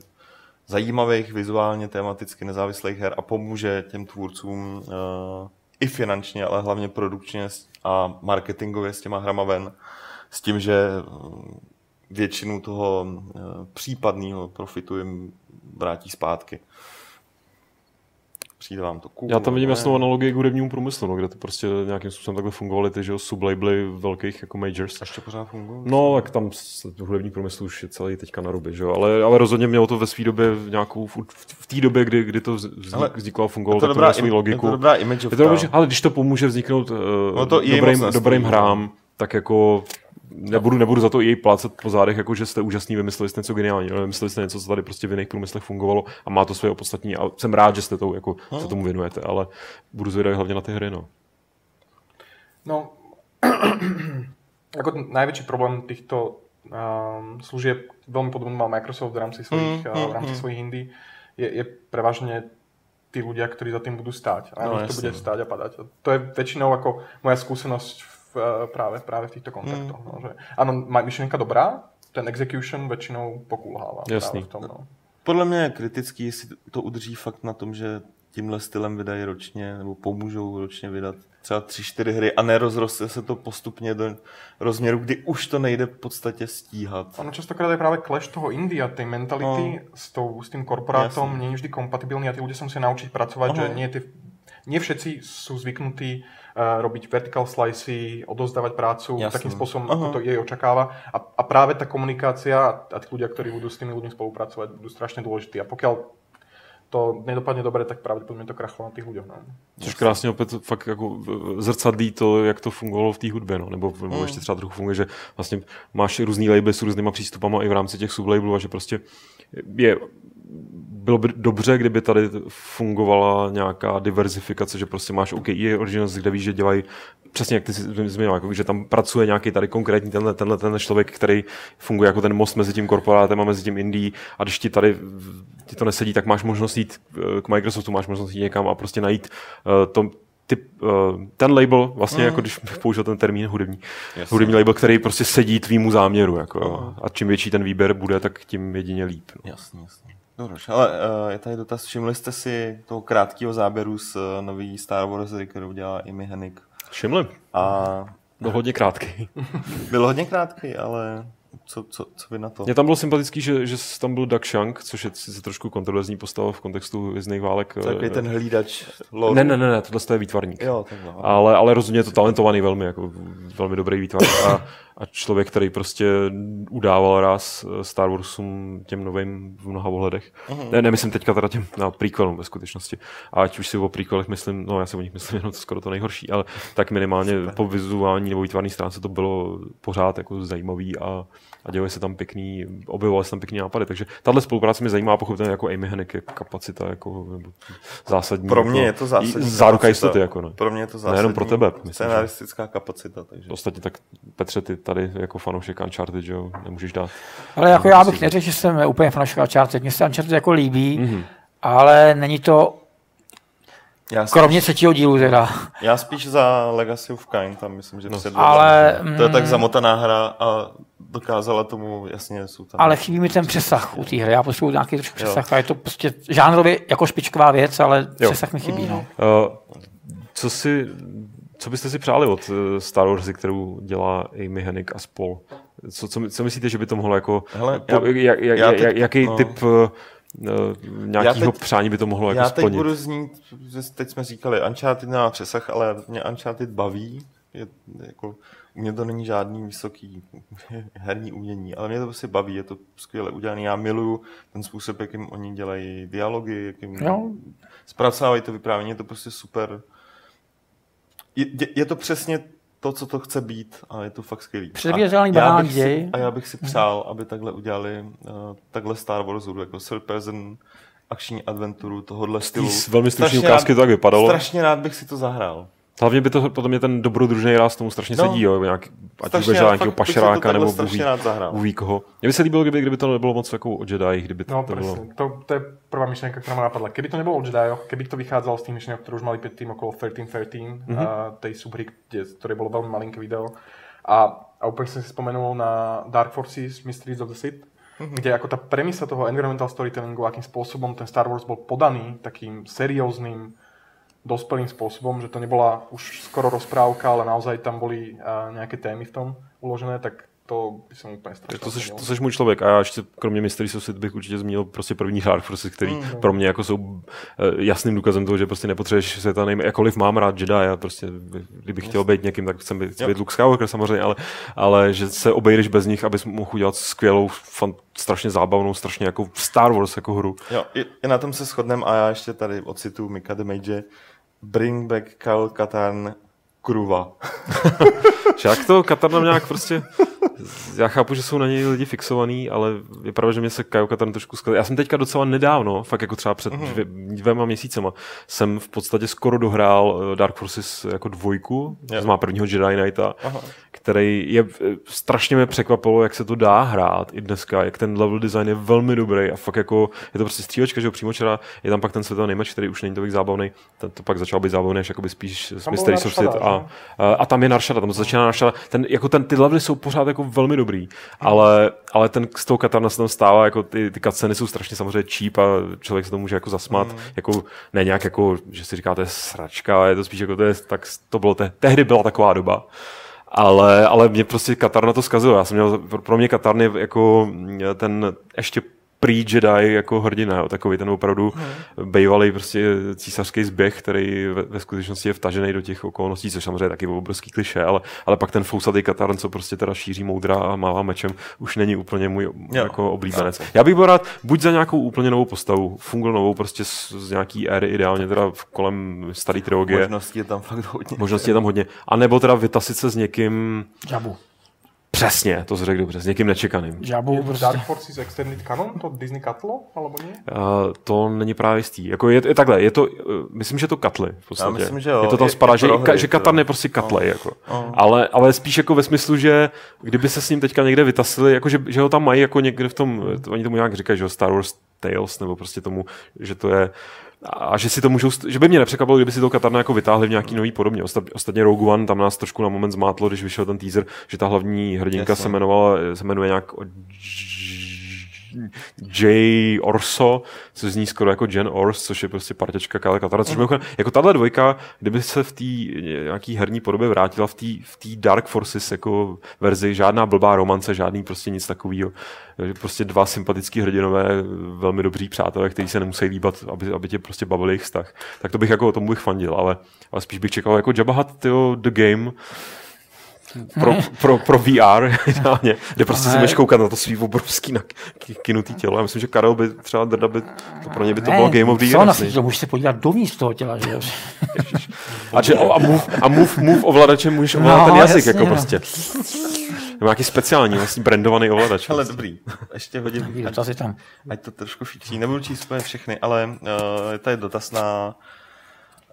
zajímavých, vizuálně, tematicky nezávislých her a pomůže těm tvůrcům uh, i finančně, ale hlavně produkčně a marketingově s těma hrama ven. S tím, že eh, většinu toho uh, případného profitu jim vrátí zpátky přijde vám to cool. Já tam vidím jasnou analogii k hudebnímu průmyslu, no, kde to prostě nějakým způsobem takhle fungovaly ty že, sublabely velkých jako majors. Ještě pořád fungují? No, tak tam hudební průmysl už je celý teďka na ruby, že jo? Ale, ale rozhodně mělo to ve své době nějakou, v, v té době, kdy, kdy to vznik, vzniklo a fungovalo, tak to svou logiku. Je to dobrá image je to dobrá, ale když to pomůže vzniknout uh, no to dobrým, dobrým hrám, tak jako nebudu, nebudu za to i jej plácet po zádech, jako že jste úžasný, vymysleli jste něco geniální, ale vymysleli jste něco, co tady prostě v jiných průmyslech fungovalo a má to své opodstatní a jsem rád, že jste to, jako, se hmm. tomu věnujete, ale budu zvědavý hlavně na ty hry. No, no jako největší problém těchto um, služieb, velmi podobně má Microsoft v rámci svojich, mm, mm, v rámci mm. svojich indí, je, je prevažně tí ľudia, ktorí za tým budú stáť. A no, to bude stáť a padať. A to je väčšinou ako moja skúsenosť v, eh, práve, práve v týchto kontaktoch. Mm. No, že, áno, myšlenka dobrá, ten execution většinou pokulhává. Jasný. V tom, no. Podle mě je kritický, jestli to udrží fakt na tom, že tímhle stylem vydají ročně, nebo pomůžou ročně vydat třeba tři, čtyři hry a nerozroste se to postupně do rozměru, kdy už to nejde v podstatě stíhat. Ono častokrát je právě clash toho India, té mentality no. s, tou, s tím korporátom není vždy kompatibilní a ty lidé se musí naučit pracovat, Aha. že nie, ty, nie všetci jsou zvyknutí uh, robiť vertical slicy, odozdávať prácu Jasný. takým spôsobom, Aha. ako to jej očakáva. A, a práve tá komunikácia a tí ľudia, ktorí budú s tými ľuďmi spolupracovať, budú strašne dôležití. A pokiaľ to nedopadne dobře, tak pravděpodobně to krachlo na těch lidech. No. Což krásně opět fakt jako zrcadlí to, jak to fungovalo v té hudbě, no. nebo, nebo mm. ještě třeba trochu funguje, že vlastně máš různý labely s různýma přístupama i v rámci těch sublabelů a že prostě je bylo by dobře, kdyby tady fungovala nějaká diverzifikace, že prostě máš OK, je Originals, kde víš, že dělají přesně jak ty jsi zmínil, jako, že tam pracuje nějaký tady konkrétní tenhle, tenhle, tenhle člověk, který funguje jako ten most mezi tím korporátem a mezi tím Indí a když ti tady ti to nesedí, tak máš možnost jít eh, k Microsoftu, máš možnost jít někam a prostě najít uh, to, ty, uh, ten label, vlastně mm. jako když použil ten termín hudební, Jasně. hudební label, který prostě sedí tvýmu záměru. Jako, mm. A čím větší ten výběr bude, tak tím jedině líp. No. Jasně, jasně. Dobře, ale uh, je tady dotaz, všimli jste si toho krátkého záběru z uh, nový Star Wars kterou dělá Amy Hennig? Všimli. A... Byl hodně krátký. Byl hodně krátký, ale co, co, co vy na to? Mně tam bylo sympatický, že, že tam byl Doug Shank, což je sice trošku kontroverzní postava v kontextu Vězných válek. Takový ten hlídač. Lord. Ne, ne, ne, ne, tohle je výtvarník. Jo, takhle. Ale, ale rozhodně je to talentovaný velmi, jako velmi dobrý výtvarník. A, a člověk, který prostě udával ráz Star Warsům těm novým v mnoha ohledech. Uh-huh. Ne, nemyslím teďka teda těm na prequelům ve skutečnosti. A ať už si o prequelech myslím, no já si o nich myslím jenom to skoro to nejhorší, ale tak minimálně Super. po vizuální nebo výtvarné stránce to bylo pořád jako zajímavý a a dělají se tam pěkný, objevovaly se tam pěkný nápady. Takže tahle spolupráce mě zajímá, pokud jako Amy Hennig je kapacita jako zásadní. Pro mě jako, je to zásadní. Záruka jistoty, jako ne. Pro mě je to zásadní. Nejenom pro tebe. Myslím, scenaristická kapacita. Takže. Ostatně tak Petře, ty tady jako fanoušek Uncharted, že jo, nemůžeš dát. Ale jako já bych neřekl, že jsem úplně fanoušek Uncharted. Mně se Uncharted jako líbí, mm-hmm. ale není to já Kromě spíš, třetího dílu teda. Já spíš za Legacy of Kain, tam myslím, že no, ale, To je tak mm. zamotaná hra a dokázala tomu, jasně, jsou tam. Ale chybí mi ten přesah u té hry, já potřebuji nějaký trošku přesah jo. a je to prostě žánrově jako špičková věc, ale jo. přesah mi chybí. No. Uh, co si, co byste si přáli od eh, Star Wars, kterou dělá Amy Hennig a spol? Co, co, co myslíte, že by to mohlo jako, Hele, po, já, jak, jak, já teď, jaký no. typ eh, nějakého přání by to mohlo jako Já teď splnit. budu znít, že teď jsme říkali, Uncharted nemá přesah, ale mě Uncharted baví. Je, jako, u mě to není žádný vysoký herní umění, ale mě to prostě baví, je to skvěle udělané. Já miluju ten způsob, jakým oni dělají dialogy, jakým no. zpracovávají to vyprávění, je to prostě super. Je, je to přesně to, co to chce být a je to fakt skvělý. Předvěřený banální děj. A já bych si přál, aby takhle udělali uh, takhle Star Wars, jako third person akční adventuru tohohle stylu. velmi stručný ukázky to tak vypadalo. Strašně rád bych si to zahrál. Hlavně by to potom je ten dobrodružný ráz tomu strašně no, sedí, jo, nějak, ať už nějakého pašeráka nebo uví koho. Mně by se líbilo, kdyby, kdyby to nebylo moc jako o Jedi, kdyby to, no, to bylo... To, to, je prvá myšlenka, která mě napadla. Kdyby to nebylo o Jedi, kdyby to vychádzalo z tých myšlenek, které už mali tým okolo 1313, mm-hmm. a tej subhry, které bylo velmi malinké video. A, a úplně jsem si vzpomenul na Dark Forces Mysteries of the Sith, mm-hmm. kde jako ta premisa toho environmental storytellingu, akým způsobem ten Star Wars byl podaný takým serióznym, dospelým spôsobom, že to nebola už skoro rozprávka, ale naozaj tam boli uh, nejaké témy v tom uložené, tak to by som úplně strašně to seš, to seš můj člověk. A já ještě kromě Mystery Society bych určitě zmínil prostě první hard prostě, který mm, pro mě jako jsou uh, jasným důkazem toho, že prostě nepotřebuješ se to nejme, jakkoliv mám rád Jedi, já prostě, kdybych chtěl být někým, tak chcem být, být Luke Skywalker samozřejmě, ale, ale že se obejdeš bez nich, abys mohl udělat skvělou, fan, strašně zábavnou, strašně jako Star Wars jako hru. Jo, i, i na tom se shodnem a já ještě tady ocitu Mika de Mage, Bring back Kyle Katarn Kruva. Jak to Katarna nějak prostě já chápu, že jsou na něj lidi fixovaný, ale je pravda, že mě se Kajo Katan trošku zkazil. Já jsem teďka docela nedávno, fakt jako třeba před mm-hmm. dvěma měsícema, jsem v podstatě skoro dohrál eh, Dark Forces jako dvojku, to má prvního Jedi Knighta, Aha. který je, eh, strašně mě překvapilo, jak se to dá hrát i dneska, jak ten level design je velmi dobrý a fakt jako, je to prostě střílečka, že přímo včera je tam pak ten světový nejmeč, který už není tolik zábavný, ten to pak začal být zábavný, až jakoby spíš s Mystery a, a, a, tam je Naršada, tam to začíná Naršada, ten, jako ten, ty levely jsou pořád jako velmi dobrý, ale, ale ten s tou Katarna se tam stává, jako ty, ty cutsceny jsou strašně samozřejmě cheap a člověk se to může jako zasmát, mm. jako ne nějak jako, že si říká, to je sračka, ale je to spíš jako, to je, tak to bylo, te, tehdy byla taková doba. Ale, ale mě prostě Katarna to zkazilo. Já jsem měl, pro mě Katarny jako ten ještě prý Jedi jako hrdina, jo, takový ten opravdu hmm. bývalý prostě císařský zběh, který ve, ve skutečnosti je vtažený do těch okolností, což samozřejmě je taky obrovský kliše, ale, ale pak ten fousatý katarn, co prostě teda šíří moudra a mává mečem, už není úplně můj jo. jako oblíbenec. Já bych byl rád buď za nějakou úplně novou postavu, fungl novou prostě z, z nějaký éry, ideálně teda v kolem starý trilogie. Možností je tam fakt hodně. Možností je tam hodně. A nebo teda vytasit se s někým... Jabu. Přesně, to jsi řekl dobře, s někým nečekaným. Žábu, je prostě. Dark Forces Extended Canon, to Disney katlo, alebo nie? Uh, to není právě jistý. Jako je, je takhle, je to, uh, myslím, že to katly v podstatě. Já myslím, že jo. Je to tam spadá, že, hry, že Katan je prostě katlej. No. Jako. No. Ale, ale spíš jako ve smyslu, že kdyby se s ním teďka někde vytasili, jako že, že ho tam mají jako někde v tom, to, oni tomu nějak říkají, že Star Wars Tales, nebo prostě tomu, že to je a že si to můžou, že by mě nepřekvapilo, kdyby si to Katarna jako vytáhli v nějaký nový podobně. Ostatně Rogue One tam nás trošku na moment zmátlo, když vyšel ten teaser, že ta hlavní hrdinka se jmenovala, se jmenuje nějak J. Orso, co zní skoro jako Jen Ors, což je prostě parťačka Kyle Katara, což mm. jako tahle dvojka, kdyby se v té nějaký herní podobě vrátila v té v Dark Forces jako verzi, žádná blbá romance, žádný prostě nic takového, prostě dva sympatický hrdinové, velmi dobří přátelé, kteří se nemusí líbat, aby, aby tě prostě bavili jejich vztah. Tak to bych jako tomu bych fandil, ale, ale spíš bych čekal jako Jabba Hutt, The Game, pro, pro, pro VR ideálně, kde prostě si můžeš koukat na to svý obrovský kinutý tělo. Já myslím, že Karel by třeba Drda by, to pro ně by to ne, bylo Game of the Year. Co to můžeš se podívat dovnitř toho těla, že a, že, a, move, a move, move ovladačem můžeš ovládat no, ten jazyk, jasně, jako no. prostě. Nebo nějaký speciální, vlastně brandovaný ovladač. Ale dobrý, ještě hodím. Ať, si tam. ať to trošku fičí. Nebudu číst úplně všechny, ale uh, je tady dotaz na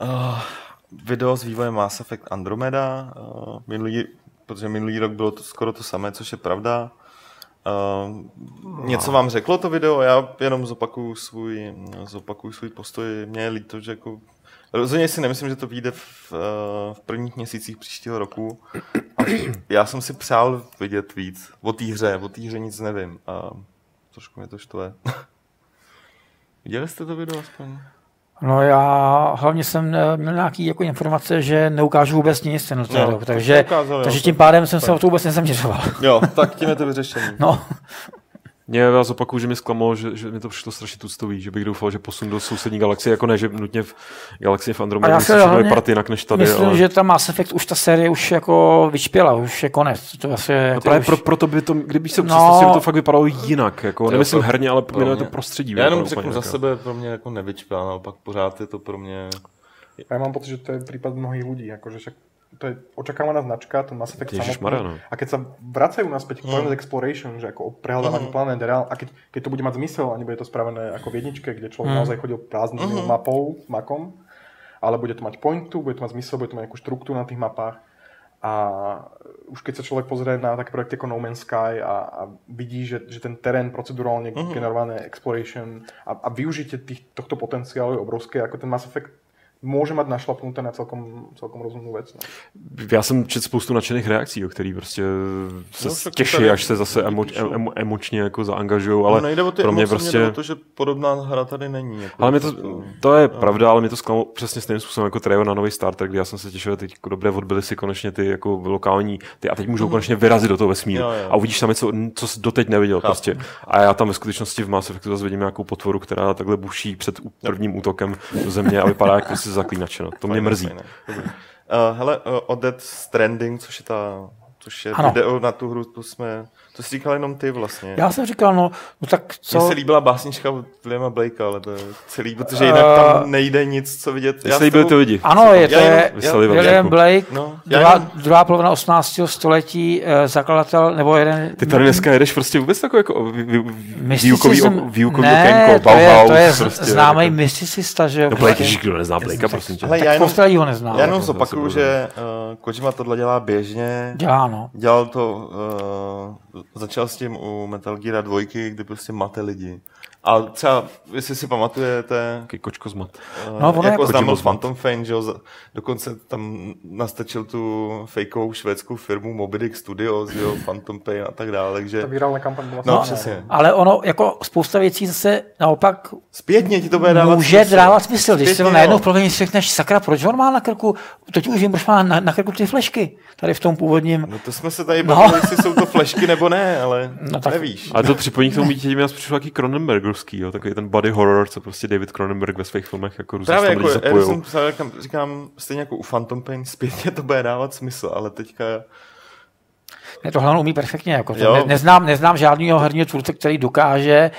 uh, video z vývoje Mass Effect Andromeda. Uh, minulý protože minulý rok bylo to skoro to samé, což je pravda. Uh, něco vám řeklo to video, já jenom zopakuju svůj, zopakuju svůj postoj. Mně je líto, že jako Rozhodně si nemyslím, že to vyjde v, v prvních měsících příštího roku. Já jsem si přál vidět víc o té hře, o té hře nic nevím. A trošku mě to štve. Viděli jste to video aspoň? No já hlavně jsem měl nějaký jako informace, že neukážu vůbec nic ten no, rok, takže, ukázal, takže tím pádem jsem se o to vůbec nezaměřoval. Jo, tak tím je to vyřešené. No. Mě já zopakuju, že mi zklamalo, že, že mi to přišlo strašně tuctový, že bych doufal, že posun do sousední galaxie, jako ne, že nutně v galaxii v Andromeda musí vypadat jinak než tady. Myslím, ale... že ta Mass Effect už ta série už jako vyčpěla, už je konec. To asi je no jako právě pro, proto by to, kdyby se no... by to fakt vypadalo jinak, jako, to nemyslím herně, ale pro mě, to prostředí. Já jenom řeknu za sebe, pro mě jako nevyčpěla, naopak pořád je to pro mě... Já mám pocit, že to je případ mnohých lidí, jakože však to je očakávaná značka, to Mass Effect samotný. No. A keď sa vracajú naspäť k Planet mm. Exploration, že ako o prehľadávaní mm. planet a keď, keď to bude mať zmysel a nebude to spravené ako v jedničke, kde človek mm. naozaj chodil prázdnou mm. mapou, makom, ale bude to mať pointu, bude to mať zmysel, bude to mať nejakú štruktúru na tých mapách. A už keď sa človek pozrie na také projekty ako No Man's Sky a, a vidí, že, že ten terén procedurálne uh-huh. generované exploration a, a využitie tých, tohto potenciálu je obrovské, ako ten Mass Effect může mít našlapnuté na celkom, celkom rozumnou věc. No. Já jsem četl spoustu nadšených reakcí, o který prostě se no, těší, až se zase emo, emo, emočně jako zaangažují, ale no, nejde o ty pro mě emoce, prostě... Mě to, že podobná hra tady není. Jako ale mi to, to je no. pravda, ale mi to zklamalo přesně stejným způsobem jako Trevor na nový starter, kdy já jsem se těšil, teď jako dobré odbyly si konečně ty jako lokální, ty a teď můžou mm. konečně vyrazit do toho vesmíru jo, jo. a uvidíš tam něco, co doteď neviděl Chápu. prostě. A já tam ve skutečnosti v Mass Effectu zase vidím nějakou potvoru, která takhle buší před prvním útokem do země a vypadá jako si zaklínače. No. To mě mrzí. Uh, hele, uh, o Dead Stranding, což je ta což je ano. video na tu hru, to jsme, to jsi říkal jenom ty vlastně. Já jsem říkal, no, no tak co... Mně se líbila básnička od Williama Blakea, ale to je celý, protože jinak tam eh, nejde nic, co vidět. Mně se líbily ty lidi. Ano, je to je William Blake, no, druhá, jenom... druhá polovina 18. století, eh, zakladatel, nebo jeden... Ty tady dneska jedeš prostě vůbec jako, jako výukový, výukový ne, okénko, to je, to je prostě, známý jako... mysticista, že jo. No Blake, prostě. kdo nezná Blakea, prosím tě. Ale já jenom, ho nezná. Já jenom zopakuju, že uh, Kojima tohle dělá běžně. Dělá, no. Dělal to, začal s tím u Metal Gear 2, kdy prostě mate lidi. A třeba, jestli si pamatujete... Jaký kočko zmat. Uh, no, jako znám Phantom Fane, že jo, dokonce tam nastačil tu fejkovou švédskou firmu Mobidic Studios, jo, Phantom Pain a tak dále, takže... Ta virální kampaň byla No, přesně. Ale ono, jako spousta věcí zase naopak Zpětně ti to bude dávat může smysl. dávat smysl. Když si to najednou v polovině řekneš, sakra, proč on má na krku, teď už vím, proč má na, na krku ty flešky, tady v tom původním. No to jsme se tady no. bavili, jestli jsou to flešky nebo ne, ale no, tak... nevíš. A to připojení k tomu dítě, mě přišlo jaký Cronenbergovský, jo, takový ten body horror, co prostě David Cronenberg ve svých filmech jako různě Právě jako, já jsem psal, říkám, říkám, stejně jako u Phantom Pain, zpětně to bude dávat smysl, ale teďka ne, tohle on umí perfektně. Jako to ne, neznám, neznám žádného herního tvůrce, který dokáže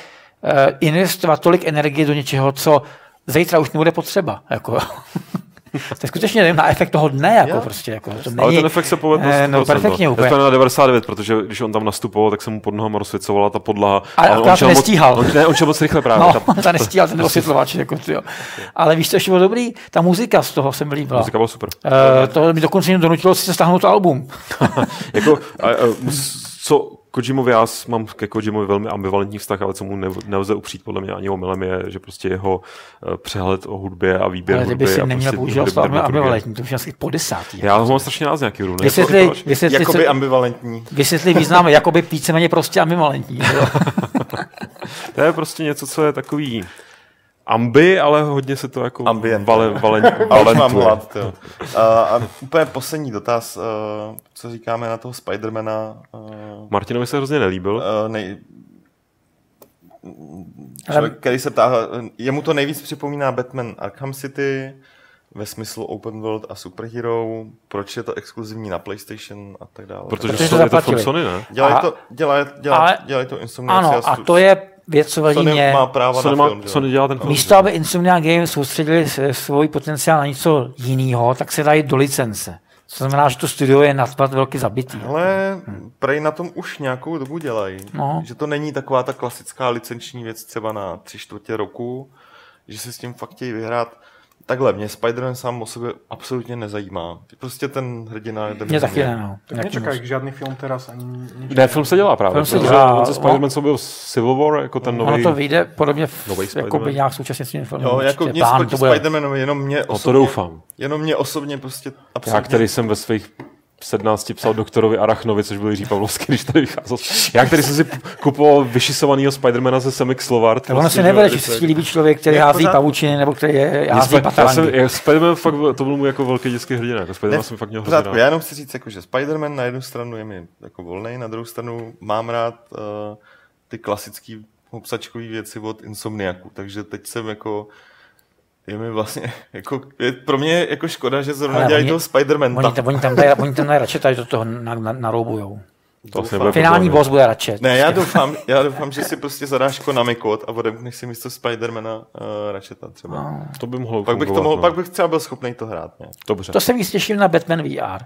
uh, investovat tolik energie do něčeho, co zítra už nebude potřeba. Jako. to je skutečně nevím, na efekt toho dne, jako jo. prostě. Jako, to není, Ale ten efekt se povedl eh, no, perfektně úplně. Je to na 99, protože když on tam nastupoval, tak se mu pod nohama rozsvěcovala ta podlaha. A, a on, on nestíhal. Moc, on, ne, on šel moc rychle právě. No, on nestíhal ten osvětlovač. Jako, tyjo. Ale víš, to ještě bylo dobrý, ta muzika z toho se mi líbila. Muzika byla super. Uh, to mi dokonce donutilo si se stáhnout album. jako, a, a, co Kojimovi, já mám ke Kojimovi velmi ambivalentní vztah, ale co mu nelze upřít podle mě ani omylem je, že prostě jeho eh, přehled o hudbě a výběr ale hudby. Ale si neměl prostě používat slovo ambivalentní, to už asi po desátý. Já ho mám strašně rád z nějaký hru. Vysvětli, vysvětli, jakoby ambivalentní. Vysvětli význam, jakoby víceméně prostě ambivalentní. to je prostě něco, co je takový ambi, ale hodně se to jako Ambient. vale, vale, vale, mám hlad, jo. A, a úplně poslední dotaz, uh, co říkáme na toho Spidermana. Uh, Martinovi se hrozně nelíbil. Uh, nej... Člověk, který se ptá, jemu to nejvíc připomíná Batman Arkham City, ve smyslu open world a superhero, proč je to exkluzivní na PlayStation a tak dále. Protože, Protože to, je to Sony, ne? Dělají to, dělají, dělají, dělají to Insomniac. Ano, a to je věc, co vadí mě. má práva Sony na film, má, Sony dělá ten film. Místo, aby Insomniac Games soustředili svůj potenciál na něco jiného, tak se dají do licence. To znamená, že to studio je nadpad velký zabitý. Ale hmm. prej na tom už nějakou dobu dělají. No. Že to není taková ta klasická licenční věc třeba na tři čtvrtě roku, že se s tím fakt chtějí vyhrát. Takhle, mě Spider-Man sám o sobě absolutně nezajímá. Prostě ten hrdina je Mě taky ne, no. Tak nečekají žádný film teraz ani nič. Ne, film se dělá právě. Film se dělá. Ze Spider-Man no. byl Civil War, jako ten nový. Ono to vyjde podobně v, jako by nějak současně s tím filmem. Jo, jako mě plán, to bude... Spider-Man, jenom mě osobně, to doufám. Jenom mě osobně prostě absolutně... Já, který jsem ve svých 17 psal doktorovi Arachnovi, což byl Jiří Pavlovský, když tady vycházel. Já, který jsem si kupoval vyšisovaného Spidermana ze Semik Slovart. Ono prostě, si nebere, že se líbí člověk, který hází pavučiny, nebo který je, hází já jsem, já Spiderman fakt, to byl můj jako velký dětský hrdina. Jako Spiderman jsem fakt měl hrozně Já jenom chci říct, jako, že Spiderman na jednu stranu je mi jako volný, na druhou stranu mám rád uh, ty klasické obsačkové věci od Insomniaku, takže teď jsem jako je mi vlastně, jako, je pro mě jako škoda, že zrovna dělají toho Spider-Man. Oni, tam, oni tam dají, oni tam dají radši tady do toho na, na, naroubujou. To Finální boss bude radši. Ne, já doufám, já doufám, že si prostě zadáš Konami kód a odemkneš si místo Spidermana uh, Ratcheta třeba. No. To by mohlo pak bych, to mohl, no. pak bych třeba byl schopný to hrát. Ne? Dobře. To se víc těším na Batman VR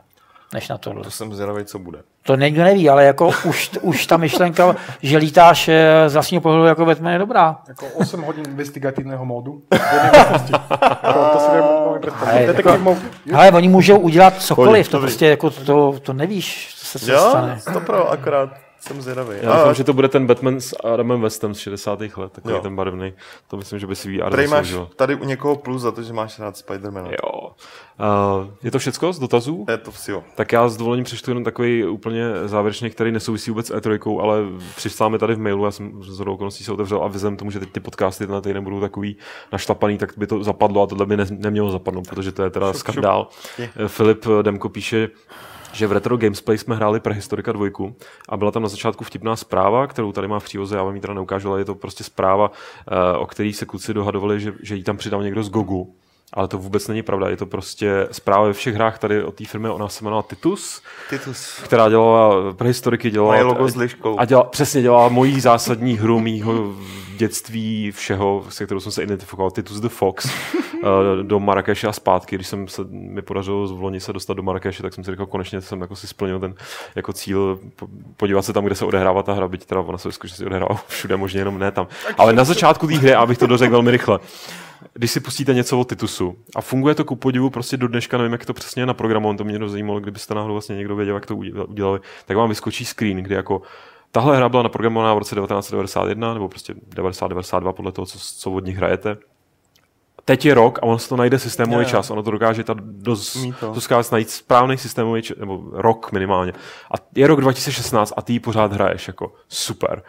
než na tohle. To jsem zvědavý, co bude. To někdo neví, ale jako už, už ta myšlenka, že lítáš eh, z vlastního pohledu jako Batman je dobrá. Jako 8 hodin investigativního módu. jako, to si nemůžu představit. Jako, ale oni můžou udělat cokoliv, to prostě jako to, to nevíš, co se jo, stane. to pro, akorát jsem zvědavý. Já doufám, že to bude ten Batman s Adamem Westem z 60. let, takový jo. ten barevný. To myslím, že by si VR Tady máš tady u někoho plus za to, že máš rád Spidermana. Jo. Uh, je to všecko z dotazů? Je to vsi, Tak já s dovolením přečtu jenom takový úplně závěrečný, který nesouvisí vůbec s E3, ale přistáme tady v mailu, já jsem z okolností se otevřel a vzhledem tomu, že teď ty podcasty na týden budou takový našlapaný, tak by to zapadlo a tohle by ne, nemělo zapadnout, protože to je teda šup, skandál. Šup. Filip Demko píše, že v Retro Gamesplay jsme hráli Prehistorika 2 a byla tam na začátku vtipná zpráva, kterou tady má v přívoze, já vám ji teda neukážu, ale je to prostě zpráva, eh, o který se kluci dohadovali, že, že jí tam přidal někdo z Gogu ale to vůbec není pravda. Je to prostě zpráva ve všech hrách tady o té firmě, ona se jmenovala Titus, Titus. která dělala prehistoriky, dělala... Mají logo s liškou. A dělala, přesně dělala mojí zásadní hru mýho dětství všeho, se kterou jsem se identifikoval, Titus the Fox, eh, do Marrakeše a zpátky. Když jsem se, mi podařilo v loni se dostat do Marrakeše, tak jsem si říkal, konečně jsem jako si splnil ten jako cíl podívat se tam, kde se odehrává ta hra, byť teda ona se že si odehrává všude, možná jenom ne tam. Ale na začátku té hry, abych to dořekl velmi rychle, když si pustíte něco o Titusu a funguje to ku podivu prostě do dneška, nevím, jak to přesně je na programu, to mě zajímalo, kdybyste náhodou vlastně někdo věděl, jak to udělali, tak vám vyskočí screen, kdy jako Tahle hra byla naprogramovaná v roce 1991, nebo prostě 1992 podle toho, co, co od nich hrajete. Teď je rok a on se to najde systémový yeah. čas. Ono to dokáže ta dost, to najít správný systémový čas, nebo rok minimálně. A je rok 2016 a ty pořád hraješ jako super.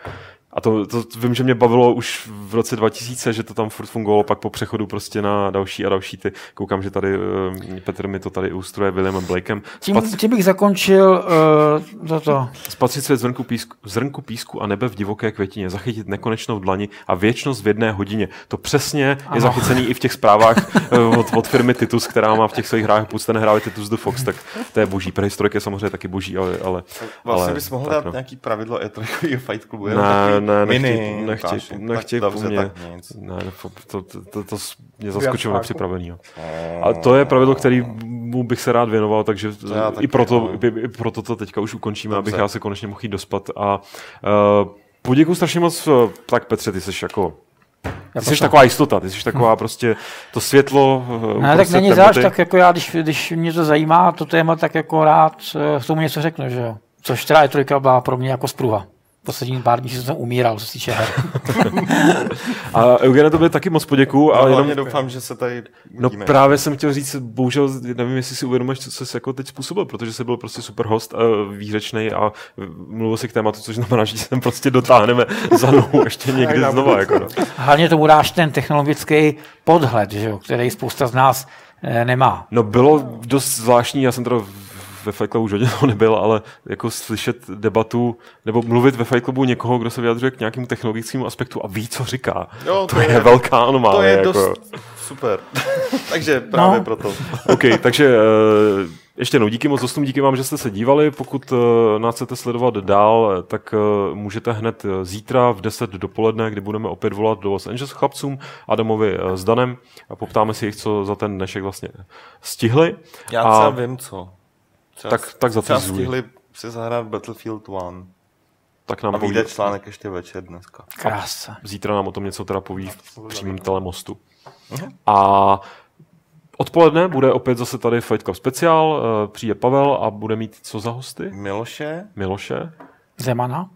A to, to, vím, že mě bavilo už v roce 2000, že to tam furt fungovalo, pak po přechodu prostě na další a další ty. Koukám, že tady uh, Petr mi to tady ilustruje Williamem Blakem. Tím, Spac... tím bych zakončil uh, toto. Spatřit svět zrnku písku, zrnku písku a nebe v divoké květině, zachytit nekonečnou dlani a věčnost v jedné hodině. To přesně ano. je zachycený i v těch zprávách uh, od, od, firmy Titus, která má v těch svých hrách ten hráve Titus the Fox, tak to je boží. Prehistorik je samozřejmě taky boží, ale... ale vlastně ale, bys mohl dát no. nějaký pravidlo E3 Fight Clubu. Ne, ne, mini, nechtěj, nechtěj po mně. Ne, to, to, to, to mě zaskočilo nepřipravený. A to je pravidlo, který mu bych se rád věnoval, takže i proto, i proto to teďka už ukončíme, abych já se konečně mohl jít dospat. A uh, poděkuji strašně moc. Tak Petře, ty jsi jako ty jsi taková jistota, ty jsi taková hmm. prostě to světlo. Ne, tak není záž, tak jako já, když, když mě to zajímá, to téma, tak jako rád k tomu něco řeknu, že jo. Což teda je trojka byla pro mě jako spruha poslední pár dní jsem umíral, co se týče her. a Eugene, to by taky moc poděkuju. No, ale jenom doufám, že se tady No právě jsem chtěl říct, bohužel nevím, jestli si uvědomuješ, co jsi jako teď způsobil, protože jsi byl prostě super host, a výřečný a mluvil si k tématu, což znamená, že sem prostě dotáhneme za nohu ještě někdy znova. Jako no. Hlavně tomu dáš ten technologický podhled, že jo, který spousta z nás eh, nemá. No bylo dost zvláštní, já jsem teda ve Fight Clubu už hodně toho nebyl, ale jako slyšet debatu nebo mluvit ve Fight Clubu někoho, kdo se vyjadřuje k nějakému technologickému aspektu a ví, co říká. Jo, to, to je, je velká anomálie. To je jako. dost super. takže právě no. proto. OK, takže uh, ještě jednou díky moc dostům, díky vám, že jste se dívali. Pokud uh, nás chcete sledovat dál, tak uh, můžete hned zítra v 10 dopoledne, kdy budeme opět volat do Los Angeles chlapcům Adamovi uh, s Danem a poptáme si jich, co za ten dnešek vlastně stihli. Já a... vím, co. Třeba, tak, tak za Třeba stihli si zahrát Battlefield 1. Tak nám a vyjde poví... článek ještě večer dneska. Krása. Zítra nám o tom něco teda poví v přímém telemostu. Uh-huh. A Odpoledne bude opět zase tady Fight Club speciál, eh, přijde Pavel a bude mít co za hosty? Miloše. Miloše. Zemana?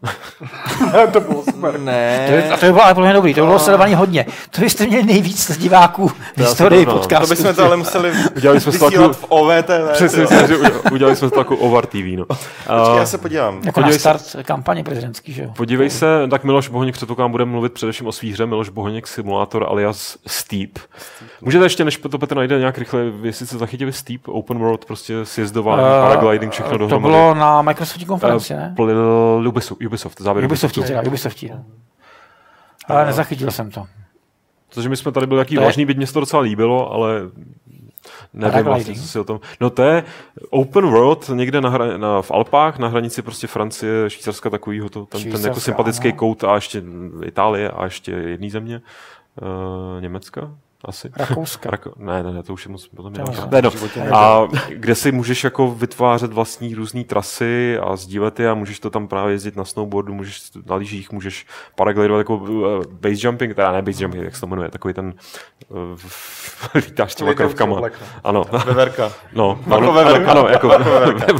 to bylo super. Ne. To, je, a to by bylo ale plně dobrý, to bylo sledovaný hodně. To byste měli nejvíc diváků v historii podcastu. To bychom to ale museli udělali jsme vysílat v OVTV. Přesně, že udělali jsme to jako OVAR TV. No. Počkej, já se podívám. Jako Podívej na start se, kampaně prezidentský, že jo? Podívej se, tak Miloš Bohoněk předpokládám bude mluvit především o svý hře, Miloš Bohoněk Simulator alias Steep. Můžete ještě, než to Petr najde nějak rychle, jestli se zachytili Steep, Open World, prostě sjezdování, uh, paragliding, všechno dohromady. To bylo na Microsoftní konferenci, ne? Ubisoft, Ubisoft závěr Ubisoft, teda, Ubisoft. Ale nezachytil jsem to. Protože my jsme tady byli jaký to vážný, byť mě to docela líbilo, ale nevím vlastně, co si o tom. No to je open world někde na, hra, na, v Alpách, na hranici prostě Francie, Švýcarska takovýho, to, ten, ten jako sympatický kout a ještě Itálie a ještě jedný země, uh, Německa asi. Rakouska. Rako... Ne, ne, ne, to už je moc potom je ne, no. A kde si můžeš jako vytvářet vlastní různé trasy a sdílet je a můžeš to tam právě jezdit na snowboardu, můžeš na lyžích, můžeš paraglidovat jako uh, base jumping, teda ne base jumping, jak se to jmenuje, takový ten uh, lítáš těma krvkama. Ano. Veverka. No, vako veverka. Ano, jako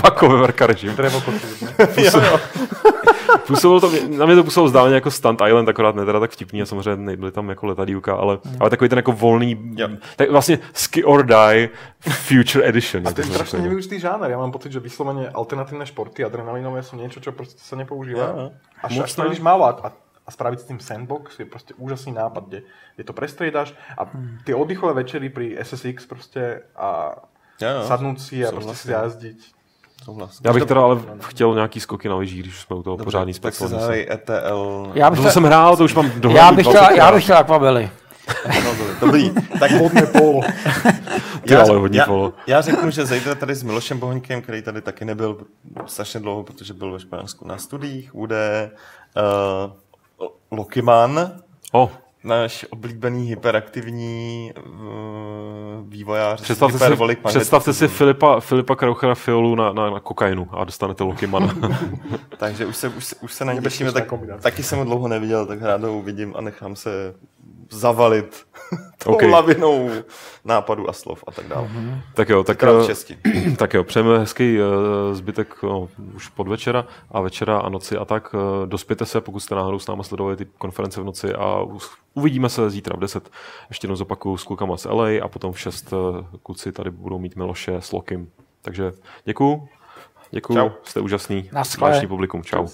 vako veverka režim. působilo to, na mě to působilo zdálně jako Stunt Island, akorát ne teda tak vtipný a samozřejmě nebyly tam jako letadílka, ale, mm. ale takový ten jako volný, yep. tak vlastně Ski or Die Future Edition. A to je strašně nevyužitý žánr. Já mám pocit, že vysloveně alternativní športy, adrenalinové jsou něco, co prostě se nepoužívá. Yeah. Až, až to málo a, a spraviť s tým sandbox je prostě úžasný nápad, kde, kde to prestriedaš a hmm. ty oddychové večery pri SSX prostě a ja, sadnúť si a prostě si jazdiť. Souhlas. Já bych teda ale chtěl nějaký skoky na lyžích, když jsme u toho Dobře, pořádný Tak si ETL. Já bych to jsem hrál, to už mám dohromady. Já bych chtěl, já bych chtěl akvabely. Dobrý, tak vodné polo. Ty já, ale hodně já, já, řeknu, že zejde tady s Milošem Bohoňkem, který tady taky nebyl strašně dlouho, protože byl ve Španělsku na studiích, bude uh, Lokiman. Oh náš oblíbený hyperaktivní uh, vývojář. Představte si, představte si Filipa, Filipa Krauchera Fiolu na, na, na kokainu a dostanete Lokimana. Takže už se, už, se, už se na ně těšíme, tak, taky jsem ho dlouho neviděl, tak rád ho uvidím a nechám se zavalit tou okay. lavinou nápadů a slov a tak dále. Mm-hmm. Tak jo, tak, eh, tak jo, přejeme hezký uh, zbytek no, už podvečera a večera a noci a tak. Uh, dospěte se, pokud jste náhodou s námi sledovali ty konference v noci a uvidíme se zítra v 10. Ještě jednou zopakuju s klukama z LA a potom v 6 uh, kluci tady budou mít Miloše s Lokim. Takže děkuju. Děkuju, Čau. jste úžasný. Na publikum. Čau.